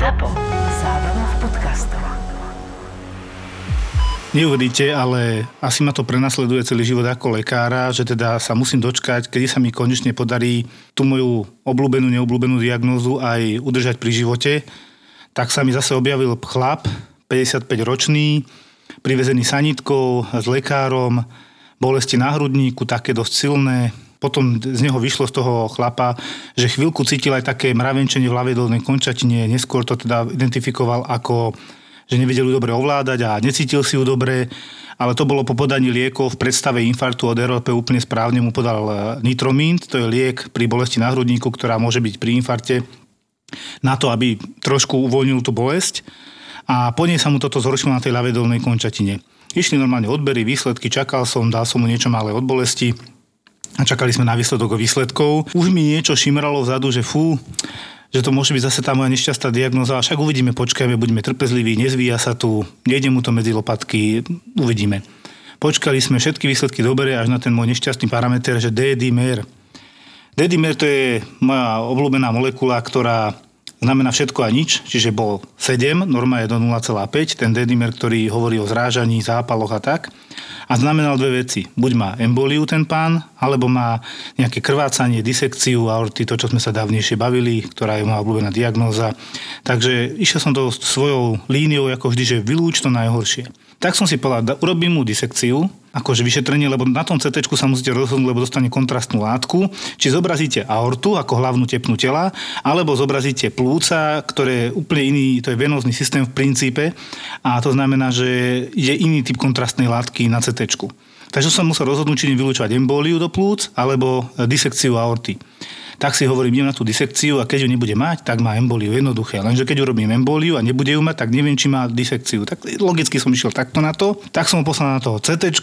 ZAPO. Zábrná v podcastov. Neuveríte, ale asi ma to prenasleduje celý život ako lekára, že teda sa musím dočkať, kedy sa mi konečne podarí tú moju obľúbenú, neobľúbenú diagnózu aj udržať pri živote. Tak sa mi zase objavil chlap, 55-ročný, privezený sanitkou s lekárom, bolesti na hrudníku, také dosť silné. Potom z neho vyšlo z toho chlapa, že chvíľku cítil aj také mravenčenie v ľavej dolnej končatine, neskôr to teda identifikoval ako že nevedel ju dobre ovládať a necítil si ju dobre, ale to bolo po podaní liekov v predstave infarktu od RLP úplne správne mu podal e, nitromint, to je liek pri bolesti na hrudníku, ktorá môže byť pri infarte na to, aby trošku uvoľnil tú bolesť. A po nej sa mu toto zhoršilo na tej ľavej dolnej končatine. Išli normálne odbery, výsledky, čakal som, dal som mu niečo malé od bolesti a čakali sme na výsledok výsledkov. Už mi niečo šimralo vzadu, že fú, že to môže byť zase tá moja nešťastná diagnoza, však uvidíme, počkajme, buďme trpezliví, nezvíja sa tu, nejde mu to medzi lopatky, uvidíme. Počkali sme všetky výsledky dobre až na ten môj nešťastný parameter, že D-dimer. D-dimer to je moja obľúbená molekula, ktorá znamená všetko a nič, čiže bol 7, norma je do 0,5, ten D-dimer, ktorý hovorí o zrážaní, zápaloch a tak. A znamenal dve veci. Buď má emboliu ten pán, alebo má nejaké krvácanie, disekciu aorty, to, čo sme sa dávnejšie bavili, ktorá je moja obľúbená diagnóza. Takže išiel som to svojou líniou, ako vždy, že vylúč to najhoršie. Tak som si povedal, urobím mu disekciu, akože vyšetrenie, lebo na tom CT sa musíte rozhodnúť, lebo dostane kontrastnú látku, či zobrazíte aortu ako hlavnú tepnu tela, alebo zobrazíte plúca, ktoré je úplne iný, to je venózny systém v princípe. A to znamená, že je iný typ kontrastnej látky na CT. Takže som musel rozhodnúť, či vylúčovať embóliu do plúc alebo disekciu aorty tak si hovorím, idem na tú disekciu a keď ju nebude mať, tak má emboliu. Jednoduché. Lenže keď urobím emboliu a nebude ju mať, tak neviem, či má disekciu. Tak logicky som išiel takto na to. Tak som poslal na to CT,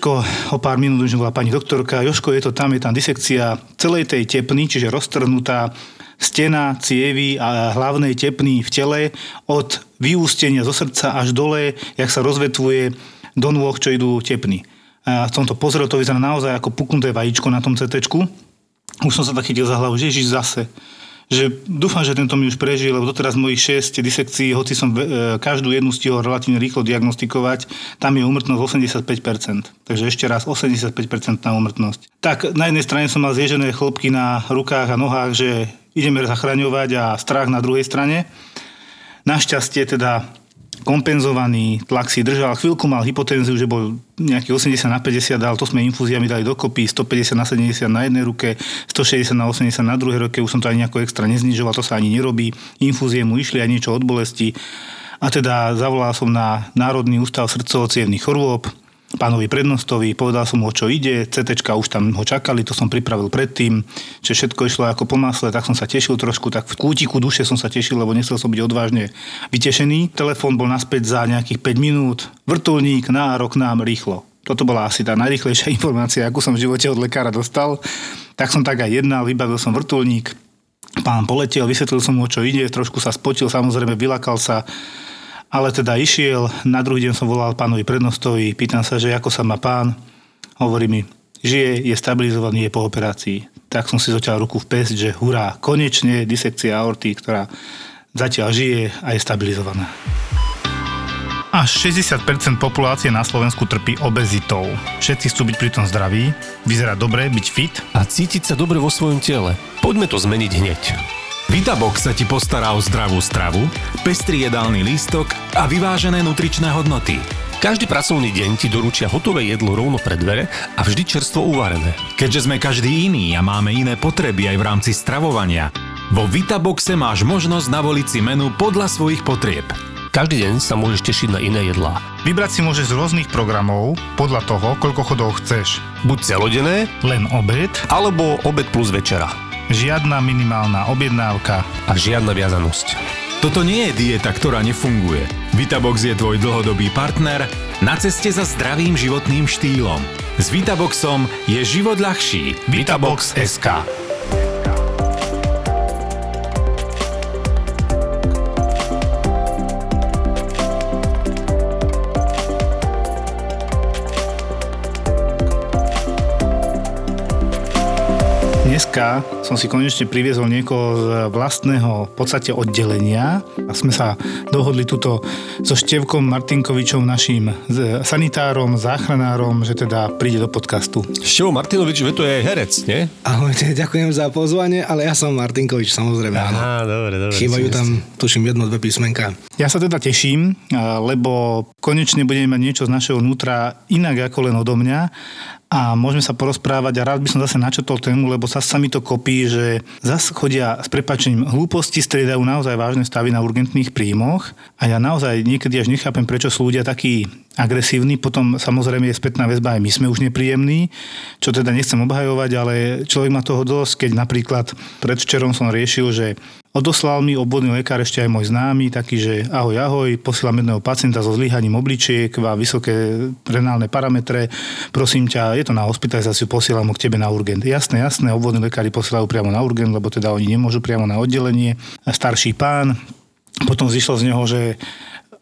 o pár minút už bola pani doktorka, Joško, je to tam, je tam disekcia celej tej tepny, čiže roztrhnutá stena, cievy a hlavnej tepny v tele od vyústenia zo srdca až dole, jak sa rozvetvuje do nôh, čo idú tepny. A som to pozrel, to vyzerá naozaj ako puknuté vajíčko na tom CT už som sa tak chytil za hlavu, že ježiš zase. Že dúfam, že tento mi už prežije, lebo doteraz mojich 6 disekcií, hoci som e, každú jednu stihol relatívne rýchlo diagnostikovať, tam je umrtnosť 85%. Takže ešte raz 85% na umrtnosť. Tak na jednej strane som mal zježené chlopky na rukách a nohách, že ideme zachraňovať a strach na druhej strane. Našťastie teda kompenzovaný, tlak si držal, chvíľku mal hypotenziu, že bol nejaký 80 na 50, ale to sme infúziami dali dokopy, 150 na 70 na jednej ruke, 160 na 80 na druhej ruke, už som to ani nejako extra neznižoval, to sa ani nerobí. Infúzie mu išli aj niečo od bolesti. A teda zavolal som na Národný ústav srdcovo chorôb, pánovi prednostovi, povedal som mu, čo ide, CT už tam ho čakali, to som pripravil predtým, že všetko išlo ako po masle, tak som sa tešil trošku, tak v kútiku duše som sa tešil, lebo nechcel som byť odvážne vytešený. Telefón bol naspäť za nejakých 5 minút, vrtulník, nárok nám rýchlo. Toto bola asi tá najrychlejšia informácia, akú som v živote od lekára dostal. Tak som tak aj jednal, vybavil som vrtulník, pán poletel, vysvetlil som mu, čo ide, trošku sa spotil, samozrejme vylakal sa, ale teda išiel, na druhý deň som volal pánovi prednostovi, pýtam sa, že ako sa má pán. Hovorí mi, žije, je stabilizovaný, je po operácii. Tak som si zoťal ruku v pest, že hurá, konečne disekcia aorty, ktorá zatiaľ žije a je stabilizovaná. Až 60% populácie na Slovensku trpí obezitou. Všetci chcú byť pritom zdraví, vyzerať dobre, byť fit. A cítiť sa dobre vo svojom tele. Poďme to zmeniť hneď. Vitabox sa ti postará o zdravú stravu, pestrý jedálny lístok a vyvážené nutričné hodnoty. Každý pracovný deň ti doručia hotové jedlo rovno pred dvere a vždy čerstvo uvarené. Keďže sme každý iný a máme iné potreby aj v rámci stravovania, vo Vitaboxe máš možnosť navoliť si menu podľa svojich potrieb. Každý deň sa môžeš tešiť na iné jedlá. Vybrať si môžeš z rôznych programov podľa toho, koľko chodov chceš. Buď celodenné, len obed, alebo obed plus večera. Žiadna minimálna objednávka. A žiadna viazanosť. Toto nie je dieta, ktorá nefunguje. Vitabox je tvoj dlhodobý partner na ceste za zdravým životným štýlom. S Vitaboxom je život ľahší. Vitabox SK. Dneska som si konečne priviezol niekoho z vlastného v podstate oddelenia a sme sa dohodli tuto so Števkom Martinkovičom, našim sanitárom, záchranárom, že teda príde do podcastu. Števo Martinovič, to je herec, nie? Ahojte, ďakujem za pozvanie, ale ja som Martinkovič, samozrejme. Aha, dobre, dobre. Chýbajú tam, tuším, jedno, dve písmenka. Ja sa teda teším, lebo konečne budeme mať niečo z našeho vnútra inak ako len odo mňa a môžeme sa porozprávať a rád by som zase načetol tému, lebo sa mi to kopí, že zase chodia s prepačením hlúposti, striedajú naozaj vážne stavy na urgentných príjmoch. A ja naozaj niekedy až nechápem, prečo sú ľudia takí agresívni, potom samozrejme je spätná väzba, aj my sme už nepríjemní, čo teda nechcem obhajovať, ale človek má toho dosť, keď napríklad predvčerom som riešil, že Odoslal mi obvodný lekár ešte aj môj známy, taký, že ahoj, ahoj, posielam jedného pacienta so zlyhaním obličiek a vysoké renálne parametre. Prosím ťa, je to na hospitalizáciu, posielam ho k tebe na urgent. Jasné, jasné, obvodní lekári posielajú priamo na urgent, lebo teda oni nemôžu priamo na oddelenie. Starší pán, potom zišlo z neho, že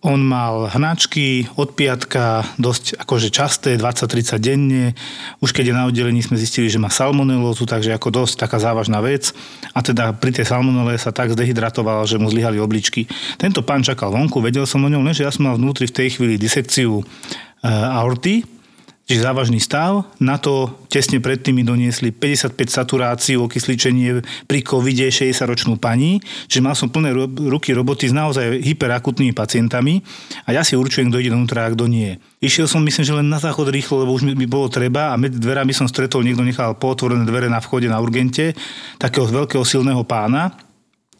on mal hnačky od piatka, dosť akože časté, 20-30 denne. Už keď je na oddelení, sme zistili, že má salmonelózu, takže ako dosť taká závažná vec. A teda pri tej salmonele sa tak zdehydratoval, že mu zlyhali obličky. Tento pán čakal vonku, vedel som o ňom, že ja som mal vnútri v tej chvíli disekciu e, aorty, čiže závažný stav. Na to tesne predtým mi doniesli 55 saturáciu, okysličenie pri covide 60-ročnú pani, čiže mal som plné ruky roboty s naozaj hyperakutnými pacientami a ja si určujem, kto ide donútra a kto nie. Išiel som, myslím, že len na záchod rýchlo, lebo už mi, bolo treba a medzi dverami som stretol, niekto nechal pootvorené dvere na vchode na urgente, takého veľkého silného pána,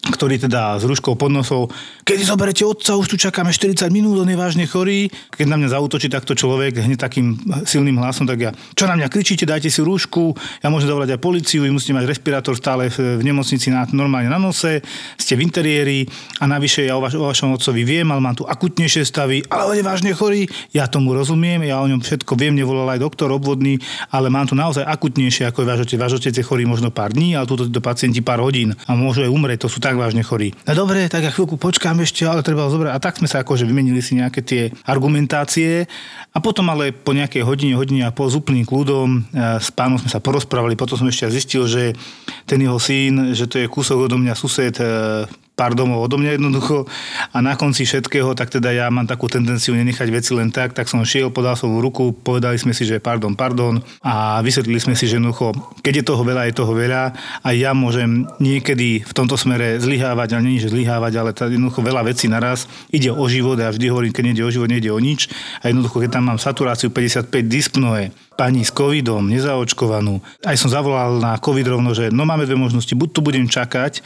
ktorý teda s ruškou pod nosou, kedy zoberete otca, už tu čakáme 40 minút, on je vážne chorý. Keď na mňa zautočí takto človek hneď takým silným hlasom, tak ja, čo na mňa kričíte, dajte si rúšku, ja môžem zavolať aj policiu, vy musíte mať respirátor stále v, nemocnici na, normálne na nose, ste v interiéri a navyše ja o, vaš, o vašom otcovi viem, ale mám tu akutnejšie stavy, ale on je vážne chorý, ja tomu rozumiem, ja o ňom všetko viem, nevolal aj doktor obvodný, ale mám tu naozaj akutnejšie ako je váš otec. Váš otec je chorý možno pár dní, ale túto pacienti pár hodín a môžu aj umrieť, to sú tak tak vážne chorí. No dobre, tak ja chvíľku počkám ešte, ale treba ho zobrať. A tak sme sa akože vymenili si nejaké tie argumentácie a potom ale po nejakej hodine, hodine a pol s úplným kľudom e, s pánom sme sa porozprávali. Potom som ešte zistil, že ten jeho syn, že to je kúsok odo mňa sused, e, pár domov odo mňa jednoducho. A na konci všetkého, tak teda ja mám takú tendenciu nenechať veci len tak, tak som šiel, podal som ruku, povedali sme si, že pardon, pardon. A vysvetlili sme si, že jednoducho, keď je toho veľa, je toho veľa. A ja môžem niekedy v tomto smere zlyhávať, ale nie že zlyhávať, ale tá jednoducho veľa vecí naraz. Ide o život a vždy hovorím, keď nejde o život, nejde o nič. A jednoducho, keď tam mám saturáciu 55 dyspnoe, pani s covidom, nezaočkovanú. Aj som zavolal na covid rovno, že no máme dve možnosti, buď tu budem čakať,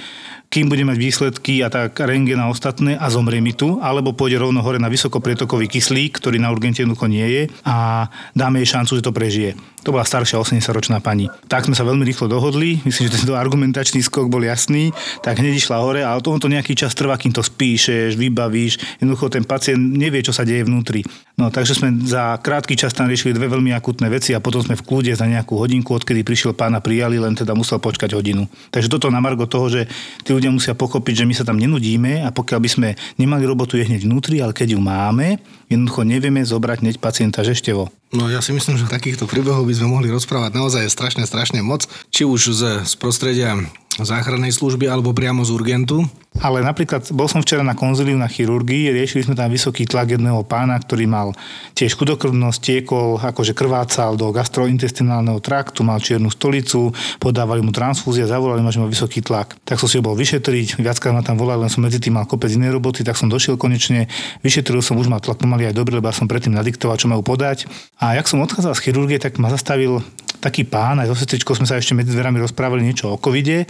kým bude mať výsledky a tak rengen a ostatné a zomrie mi tu, alebo pôjde rovno hore na vysokopretokový kyslík, ktorý na urgente jednoducho nie je a dáme jej šancu, že to prežije. To bola staršia 80-ročná pani. Tak sme sa veľmi rýchlo dohodli, myslím, že tento argumentačný skok bol jasný, tak hneď išla hore a to nejaký čas trvá, kým to spíšeš, vybavíš, jednoducho ten pacient nevie, čo sa deje vnútri. No takže sme za krátky čas tam riešili dve veľmi akutné veci a potom sme v kľude za nejakú hodinku, odkedy prišiel pána prijali, len teda musel počkať hodinu. Takže toto na margo toho, že tí ľudia musia pochopiť, že my sa tam nenudíme a pokiaľ by sme nemali robotu je hneď vnútri, ale keď ju máme, jednoducho nevieme zobrať hneď pacienta žeštevo. No ja si myslím, že takýchto príbehov by sme mohli rozprávať naozaj strašne, strašne moc. Či už z, z prostredia záchrannej služby alebo priamo z urgentu. Ale napríklad bol som včera na konzíliu na chirurgii, riešili sme tam vysoký tlak jedného pána, ktorý mal tiež chudokrvnosť, tiekol, akože krvácal do gastrointestinálneho traktu, mal čiernu stolicu, podávali mu transfúzia, zavolali ma, že má vysoký tlak. Tak som si ho bol vyšetriť, viackrát ma tam volali, len som medzi tým mal kopec inej roboty, tak som došiel konečne, vyšetril som, už mal tlak pomaly aj dobre, lebo som predtým nadiktoval, čo majú podať. A jak som odchádzal z chirurgie, tak ma zastavil taký pán, aj so sestričkou sme sa ešte medzi dverami rozprávali niečo o covide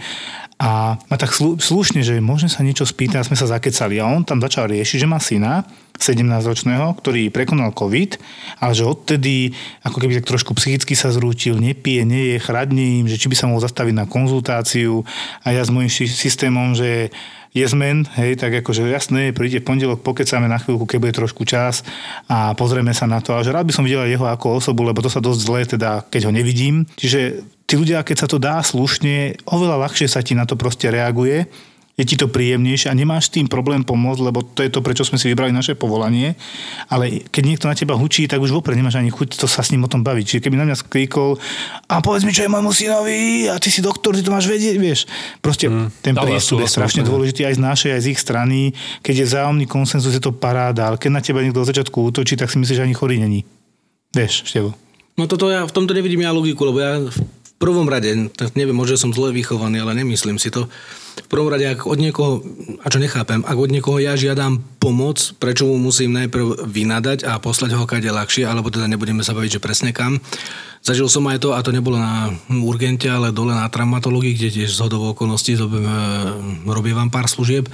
a ma tak slušne, že môžem sa niečo spýtať a sme sa zakecali. A on tam začal riešiť, že má syna, 17-ročného, ktorý prekonal COVID, ale že odtedy ako keby tak trošku psychicky sa zrútil, nepije, nie je, chradne im, že či by sa mohol zastaviť na konzultáciu a ja s môjim systémom, že jezmen, hej, tak akože jasné, príde pondelok, pokecáme na chvíľku, keď bude trošku čas a pozrieme sa na to. A že rád by som videl jeho ako osobu, lebo to sa dosť zle, teda keď ho nevidím. Čiže tí ľudia, keď sa to dá slušne, oveľa ľahšie sa ti na to proste reaguje. Je ti to príjemnejšie a nemáš s tým problém pomôcť, lebo to je to, prečo sme si vybrali naše povolanie. Ale keď niekto na teba hučí, tak už vopred nemáš ani chuť to sa s ním o tom baviť. Čiže keby na mňa skríkol a povedz mi, čo je môjmu synovi a ty si doktor, ty to máš vedieť, vieš. Proste mm, ten prístup je strašne dôležitý aj z našej, aj z ich strany. Keď je vzájomný konsenzus, je to paráda, ale keď na teba niekto od začiatku útočí, tak si myslíš, že ani chorý není. Vieš, Števo. No toto ja, v tomto nevidím ja logiku, lebo ja prvom rade, tak neviem, možno som zle vychovaný, ale nemyslím si to. V prvom rade, ak od niekoho, a čo nechápem, ak od niekoho ja žiadam pomoc, prečo mu musím najprv vynadať a poslať ho kade ľahšie, alebo teda nebudeme sa baviť, že presne kam. Zažil som aj to, a to nebolo na urgente, ale dole na traumatológii, kde tiež z hodovou okolností e, robím vám pár služieb.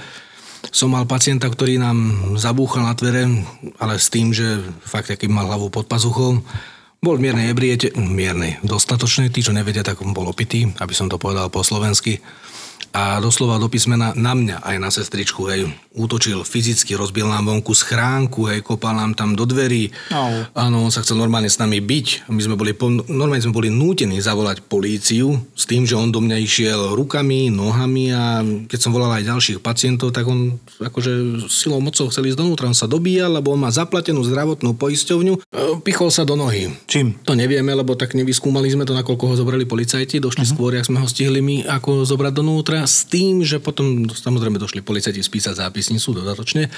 Som mal pacienta, ktorý nám zabúchal na dvere, ale s tým, že fakt, aký mal hlavu pod pazuchou. Bol v miernej ebriete, miernej, dostatočnej, tí, čo nevedia, tak bol opitý, aby som to povedal po slovensky. A doslova do písmena na mňa, aj na sestričku, hej, útočil fyzicky, rozbil nám vonku schránku, hej, kopal nám tam do dverí. Au. Áno, on sa chcel normálne s nami byť. My sme boli, normálne sme boli nútení zavolať políciu s tým, že on do mňa išiel rukami, nohami a keď som volal aj ďalších pacientov, tak on akože silou mocou chcel ísť donútra. On sa dobíjal, lebo on má zaplatenú zdravotnú poisťovňu. E, Pichol sa do nohy. Čím? To nevieme, lebo tak nevyskúmali sme to, nakoľko ho zobrali policajti. Došli uh-huh. skôr, jak sme ho stihli my, ako zobrať donútra. S tým, že potom samozrejme došli policajti spísať zápisnicu dodatočne.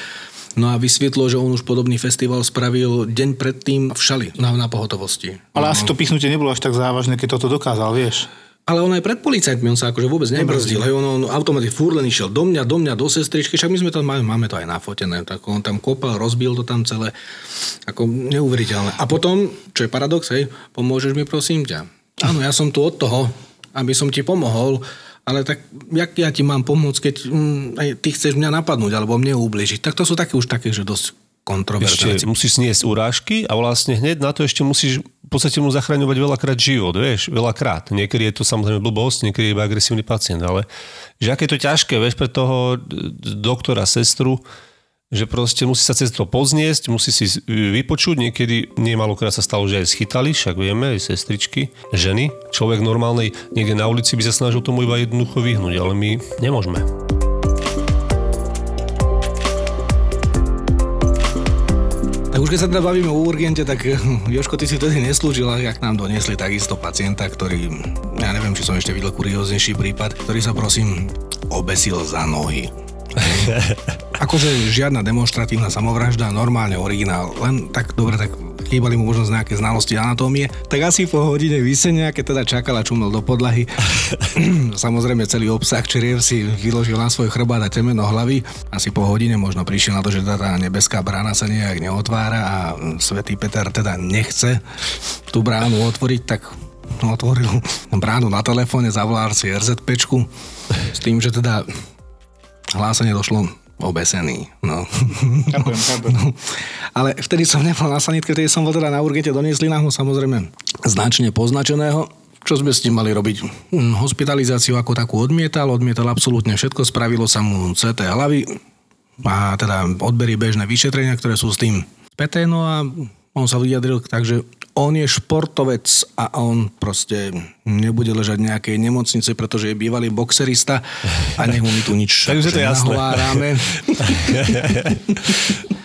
No a vysvetlo, že on už podobný festival spravil deň predtým v Šali na, na pohotovosti. Ale asi to pichnutie nebolo až tak závažné, keď toto dokázal, vieš. Ale on aj pred policajtmi, on sa akože vôbec nebrzdil. Hej, on, on automaticky furt len išiel do mňa, do mňa, do sestričky, však my sme to, máme, máme to aj nafotené, tak on tam kopal, rozbil to tam celé, ako neuveriteľné. A potom, čo je paradox, hej, pomôžeš mi prosím ťa. Áno, ja som tu od toho, aby som ti pomohol, ale tak jak ja ti mám pomôcť, keď mm, ty chceš mňa napadnúť alebo mne ubližiť. Tak to sú také už také, že dosť kontroverzné. Ešte musíš sniesť urážky a vlastne hneď na to ešte musíš v podstate mu zachraňovať veľakrát život, vieš, veľakrát. Niekedy je to samozrejme blbosť, niekedy je iba agresívny pacient, ale že aké je to ťažké, vieš, pre toho doktora, sestru, že proste musí sa cez to pozniesť, musí si vypočuť, niekedy nie malokrát sa stalo, že aj schytali, však vieme, aj sestričky, ženy. Človek normálnej niekde na ulici by sa snažil tomu iba jednoducho vyhnúť, ale my nemôžeme. Tak už keď sa teda bavíme o urgente, tak eh, Joško, ty si vtedy neslúžil, jak nám doniesli takisto pacienta, ktorý, ja neviem, či som ešte videl kurióznejší prípad, ktorý sa prosím obesil za nohy. akože žiadna demonstratívna samovražda, normálne originál, len tak dobre, tak chýbali mu možno nejaké znalosti anatómie, tak asi po hodine vysenia, keď teda čakal a čumel do podlahy, samozrejme celý obsah čeriev si vyložil na svoj chrbát a temeno hlavy. Asi po hodine možno prišiel na to, že tá nebeská brána sa nejak neotvára a svätý Peter teda nechce tú bránu otvoriť, tak otvoril bránu na telefóne, zavolal si RZPčku s tým, že teda hlásenie došlo obesený. No. Ďakujem, ďakujem. No, ale vtedy som nebol na sanitke, vtedy som bol teda na urgente, doniesli nám ho samozrejme značne poznačeného. Čo sme s tým mali robiť? Hm, Hospitalizáciu ako takú odmietal, odmietal absolútne všetko, spravilo sa mu CT hlavy a teda odbery bežné vyšetrenia, ktoré sú s tým späté, no a on sa vyjadril tak, že on je športovec a on proste nebude ležať v nejakej nemocnici, pretože je bývalý boxerista a nech mu my tu nič Tak už je to jasné.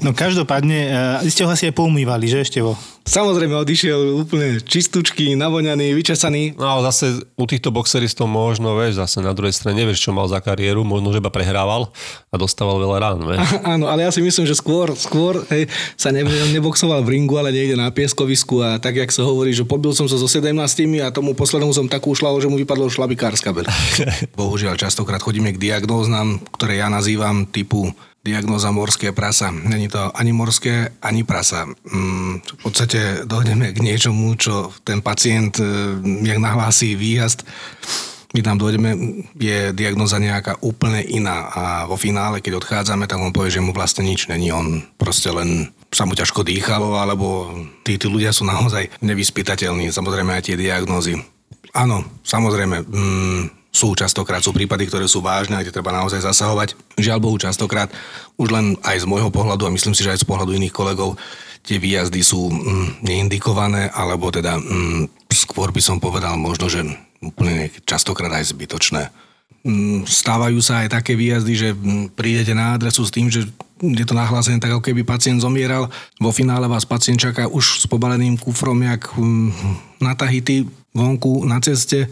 No každopádne, uh, ste ho asi aj poumývali, že Števo? Samozrejme odišiel úplne čistúčky, navoňaný, vyčesaný. No ale zase u týchto boxeristov možno, vieš, zase na druhej strane nevieš, čo mal za kariéru, možno, že iba prehrával a dostával veľa rán, vieš. Áno, ale ja si myslím, že skôr, skôr hej, sa ne, neboxoval v ringu, ale niekde na pieskovisku a tak, jak sa hovorí, že pobil som sa so 17 a tomu poslednému som takú šlavu, že mu vypadlo šlabikárska beľ. Bohužiaľ, častokrát chodíme k diagnóznam, ktoré ja nazývam typu diagnóza morské prasa. Není to ani morské, ani prasa. Mm, v podstate dojdeme k niečomu, čo ten pacient, e, jak nahlási výjazd, my tam dojdeme, je diagnoza nejaká úplne iná a vo finále, keď odchádzame, tak on povie, že mu vlastne nič není, on proste len sa mu ťažko dýchalo, alebo tí, tí ľudia sú naozaj nevyspytateľní, samozrejme aj tie diagnózy. Áno, samozrejme, mm, sú častokrát, sú prípady, ktoré sú vážne a kde treba naozaj zasahovať. Žiaľ Bohu, častokrát už len aj z môjho pohľadu a myslím si, že aj z pohľadu iných kolegov tie výjazdy sú mm, neindikované, alebo teda mm, skôr by som povedal možno, že úplne častokrát aj zbytočné. mm, stávajú sa aj také výjazdy, že mm, prídete na adresu s tým, že je to nahlásené tak, ako keby pacient zomieral. Vo finále vás pacient čaká už s pobaleným kufrom, jak mm, na Tahiti, vonku, na ceste.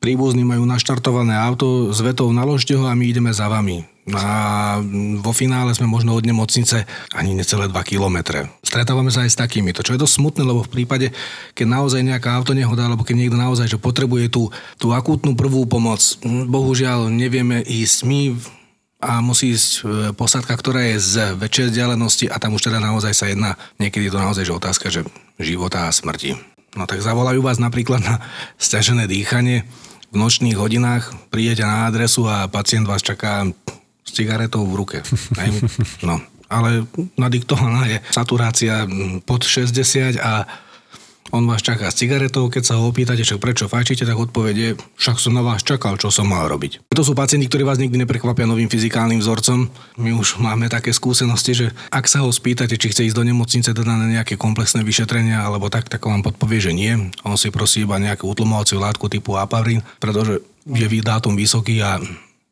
Príbuzní majú naštartované auto s vetou naložte ho a my ideme za vami. A vo finále sme možno od nemocnice ani necelé 2 kilometre. Stretávame sa aj s takými. To čo je dosť smutné, lebo v prípade, keď naozaj nejaká auto nehoda, alebo keď niekto naozaj že potrebuje tú, tú akútnu prvú pomoc, bohužiaľ nevieme ísť my a musí ísť e, posádka, ktorá je z väčšej vzdialenosti a tam už teda naozaj sa jedná, niekedy je to naozaj že otázka, že života a smrti. No tak zavolajú vás napríklad na stiažené dýchanie, v nočných hodinách prídete na adresu a pacient vás čaká s cigaretou v ruke. No, ale nadiktovaná je saturácia pod 60 a on vás čaká s cigaretou, keď sa ho opýtate, však prečo fajčíte, tak odpovede, však som na vás čakal, čo som mal robiť. To sú pacienti, ktorí vás nikdy neprekvapia novým fyzikálnym vzorcom. My už máme také skúsenosti, že ak sa ho spýtate, či chce ísť do nemocnice teda na nejaké komplexné vyšetrenia alebo tak, tak vám podpovie, že nie. On si prosí iba nejakú utlmovaciu látku typu apavrin, pretože je dátum vysoký a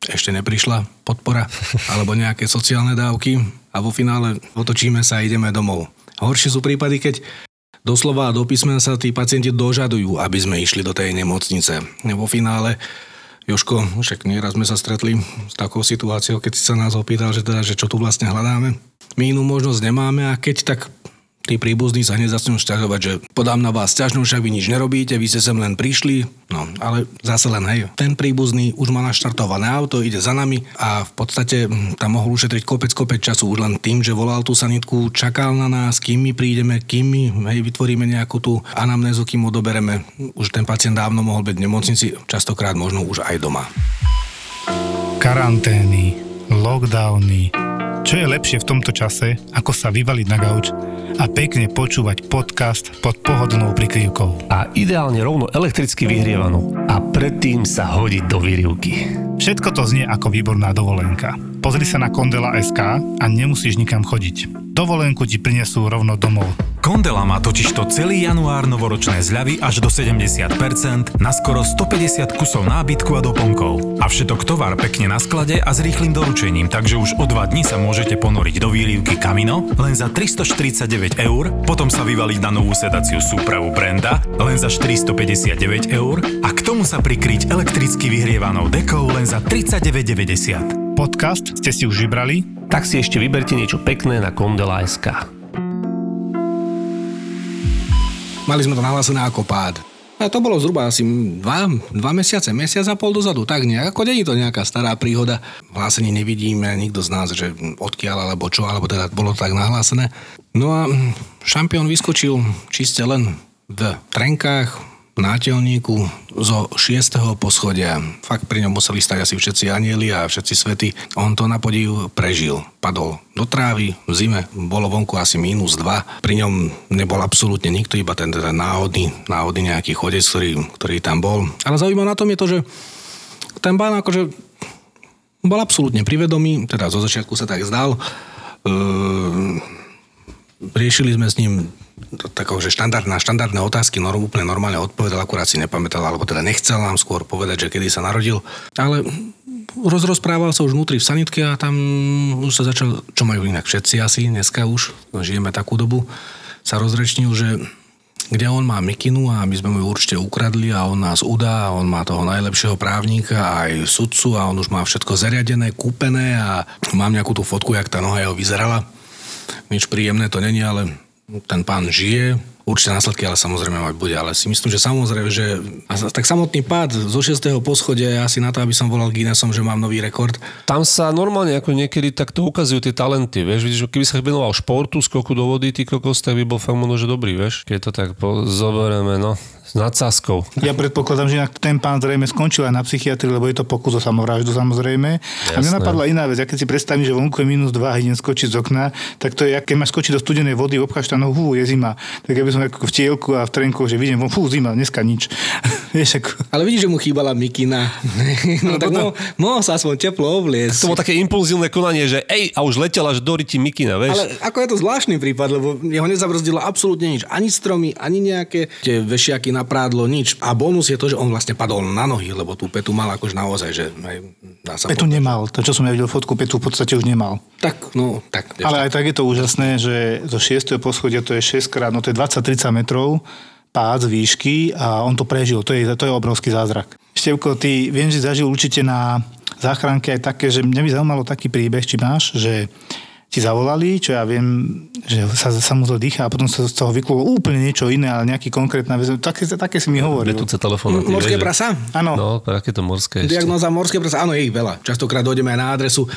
ešte neprišla podpora alebo nejaké sociálne dávky a vo finále otočíme sa a ideme domov. Horšie sú prípady, keď doslova do písmena sa tí pacienti dožadujú, aby sme išli do tej nemocnice. Vo finále Joško, však nieraz sme sa stretli s takou situáciou, keď si sa nás opýtal, že, teda, že čo tu vlastne hľadáme. My inú možnosť nemáme a keď tak tí príbuzní sa hneď začnú šťažovať, že podám na vás ťažnú, však vy nič nerobíte, vy ste sem len prišli. No, ale zase len hej, ten príbuzný už má naštartované auto, ide za nami a v podstate hm, tam mohol ušetriť kopec, kopec času už len tým, že volal tú sanitku, čakal na nás, kým my prídeme, kým my hej, vytvoríme nejakú tú anamnézu, kým odobereme. Už ten pacient dávno mohol byť v nemocnici, častokrát možno už aj doma. Karantény, lockdowny, čo je lepšie v tomto čase, ako sa vyvaliť na gauč a pekne počúvať podcast pod pohodlnou prikryvkou. A ideálne rovno elektricky vyhrievanú. A predtým sa hodiť do výrivky. Všetko to znie ako výborná dovolenka. Pozri sa na Kondela.sk a nemusíš nikam chodiť. Dovolenku ti prinesú rovno domov. Kondela má totižto celý január novoročné zľavy až do 70% na skoro 150 kusov nábytku a doplnkov. A všetok tovar pekne na sklade a s rýchlým doručením, takže už o dva dní sa môžete ponoriť do výrivky Kamino len za 349 eur, potom sa vyvaliť na novú sedaciu súpravu Brenda len za 459 eur a k tomu sa prikryť elektricky vyhrievanou dekou len za 39,90. Podcast ste si už vybrali? Tak si ešte vyberte niečo pekné na Kondela.sk. Mali sme to nahlásené ako pád. A to bolo zhruba asi dva, dva mesiace, mesiac a pol dozadu, tak nejak. Ako není to nejaká stará príhoda. Hlásenie nevidíme, nikto z nás, že odkiaľ alebo čo, alebo teda bolo to tak nahlásené. No a šampión vyskočil čiste len v trenkách, nátelníku zo 6. poschodia. Fakt pri ňom museli stať asi všetci anieli a všetci svety. On to na podiv prežil. Padol do trávy, v zime bolo vonku asi minus 2. Pri ňom nebol absolútne nikto, iba ten teda náhodný, náhodný nejaký chodec, ktorý, ktorý tam bol. Ale zaujímavé na tom je to, že ten pán akože bol absolútne privedomý, teda zo začiatku sa tak zdal. Ehm, riešili sme s ním takého, že štandardná, štandardné otázky, norm, úplne normálne odpovedal, akurát si nepamätal, alebo teda nechcel nám skôr povedať, že kedy sa narodil. Ale rozrozprával sa už vnútri v sanitke a tam už sa začal, čo majú inak všetci asi, dneska už, žijeme takú dobu, sa rozrečnil, že kde on má mikinu a my sme mu ju určite ukradli a on nás udá a on má toho najlepšieho právnika aj sudcu a on už má všetko zariadené, kúpené a mám nejakú tú fotku, jak tá noha jeho vyzerala. Nič príjemné to není, ale ten pán žije, určite následky ale samozrejme mať bude, ale si myslím, že samozrejme, že tak samotný pád zo 6. poschodia je asi na to, aby som volal Guinnessom, že mám nový rekord. Tam sa normálne ako niekedy takto ukazujú tie talenty, vieš, vidíš, keby sa venoval športu, skoku do vody, ty kokos, tak by bol fakt možno, že dobrý, vieš, keď to tak zoberieme, no s nadsázkou. Ja predpokladám, že ten pán zrejme skončil aj na psychiatrii, lebo je to pokus o samovraždu samozrejme. Jasné. A mňa napadla iná vec, ja keď si predstavím, že vonku je minus 2 a idem skočiť z okna, tak to je, keď máš skočiť do studenej vody, obcháš tam nohu, je zima. Tak ja by som ako v tielku a v trenku, že vidím, von, fú, zima, dneska nič. Vieš, ako... Ale vidíš, že mu chýbala mikina. no, tak mo, mohol sa aspoň teplo obliecť. To bolo také impulzívne konanie, že ej, a už letela až do ryti mikina, vieš? Ale ako je to zvláštny prípad, lebo jeho nezabrzdilo absolútne nič. Ani stromy, ani nejaké tie vešiaky na prádlo, nič. A bonus je to, že on vlastne padol na nohy, lebo tú petu mal akož naozaj, že aj, dá sa Petu povedať. nemal. To, čo som ja videl fotku, Petu v podstate už nemal. Tak, no, tak. Ale aj tak je to úžasné, že zo 6. poschodia to je 6 krát, no to je 20-30 metrov pád z výšky a on to prežil. To je, to je obrovský zázrak. Števko, ty viem, že zažil určite na záchranke aj také, že mňa by zaujímalo taký príbeh, či máš, že ti zavolali, čo ja viem, že sa, sa mu to dýcha a potom sa z toho vyklulo úplne niečo iné, ale nejaký konkrétna vec. Také, také si mi hovoril. Betúce telefóny. Morské vieš, prasa? Áno. No, takéto morské ešte. Diagnóza morské prasa, áno, je ich veľa. Častokrát dojdeme aj na adresu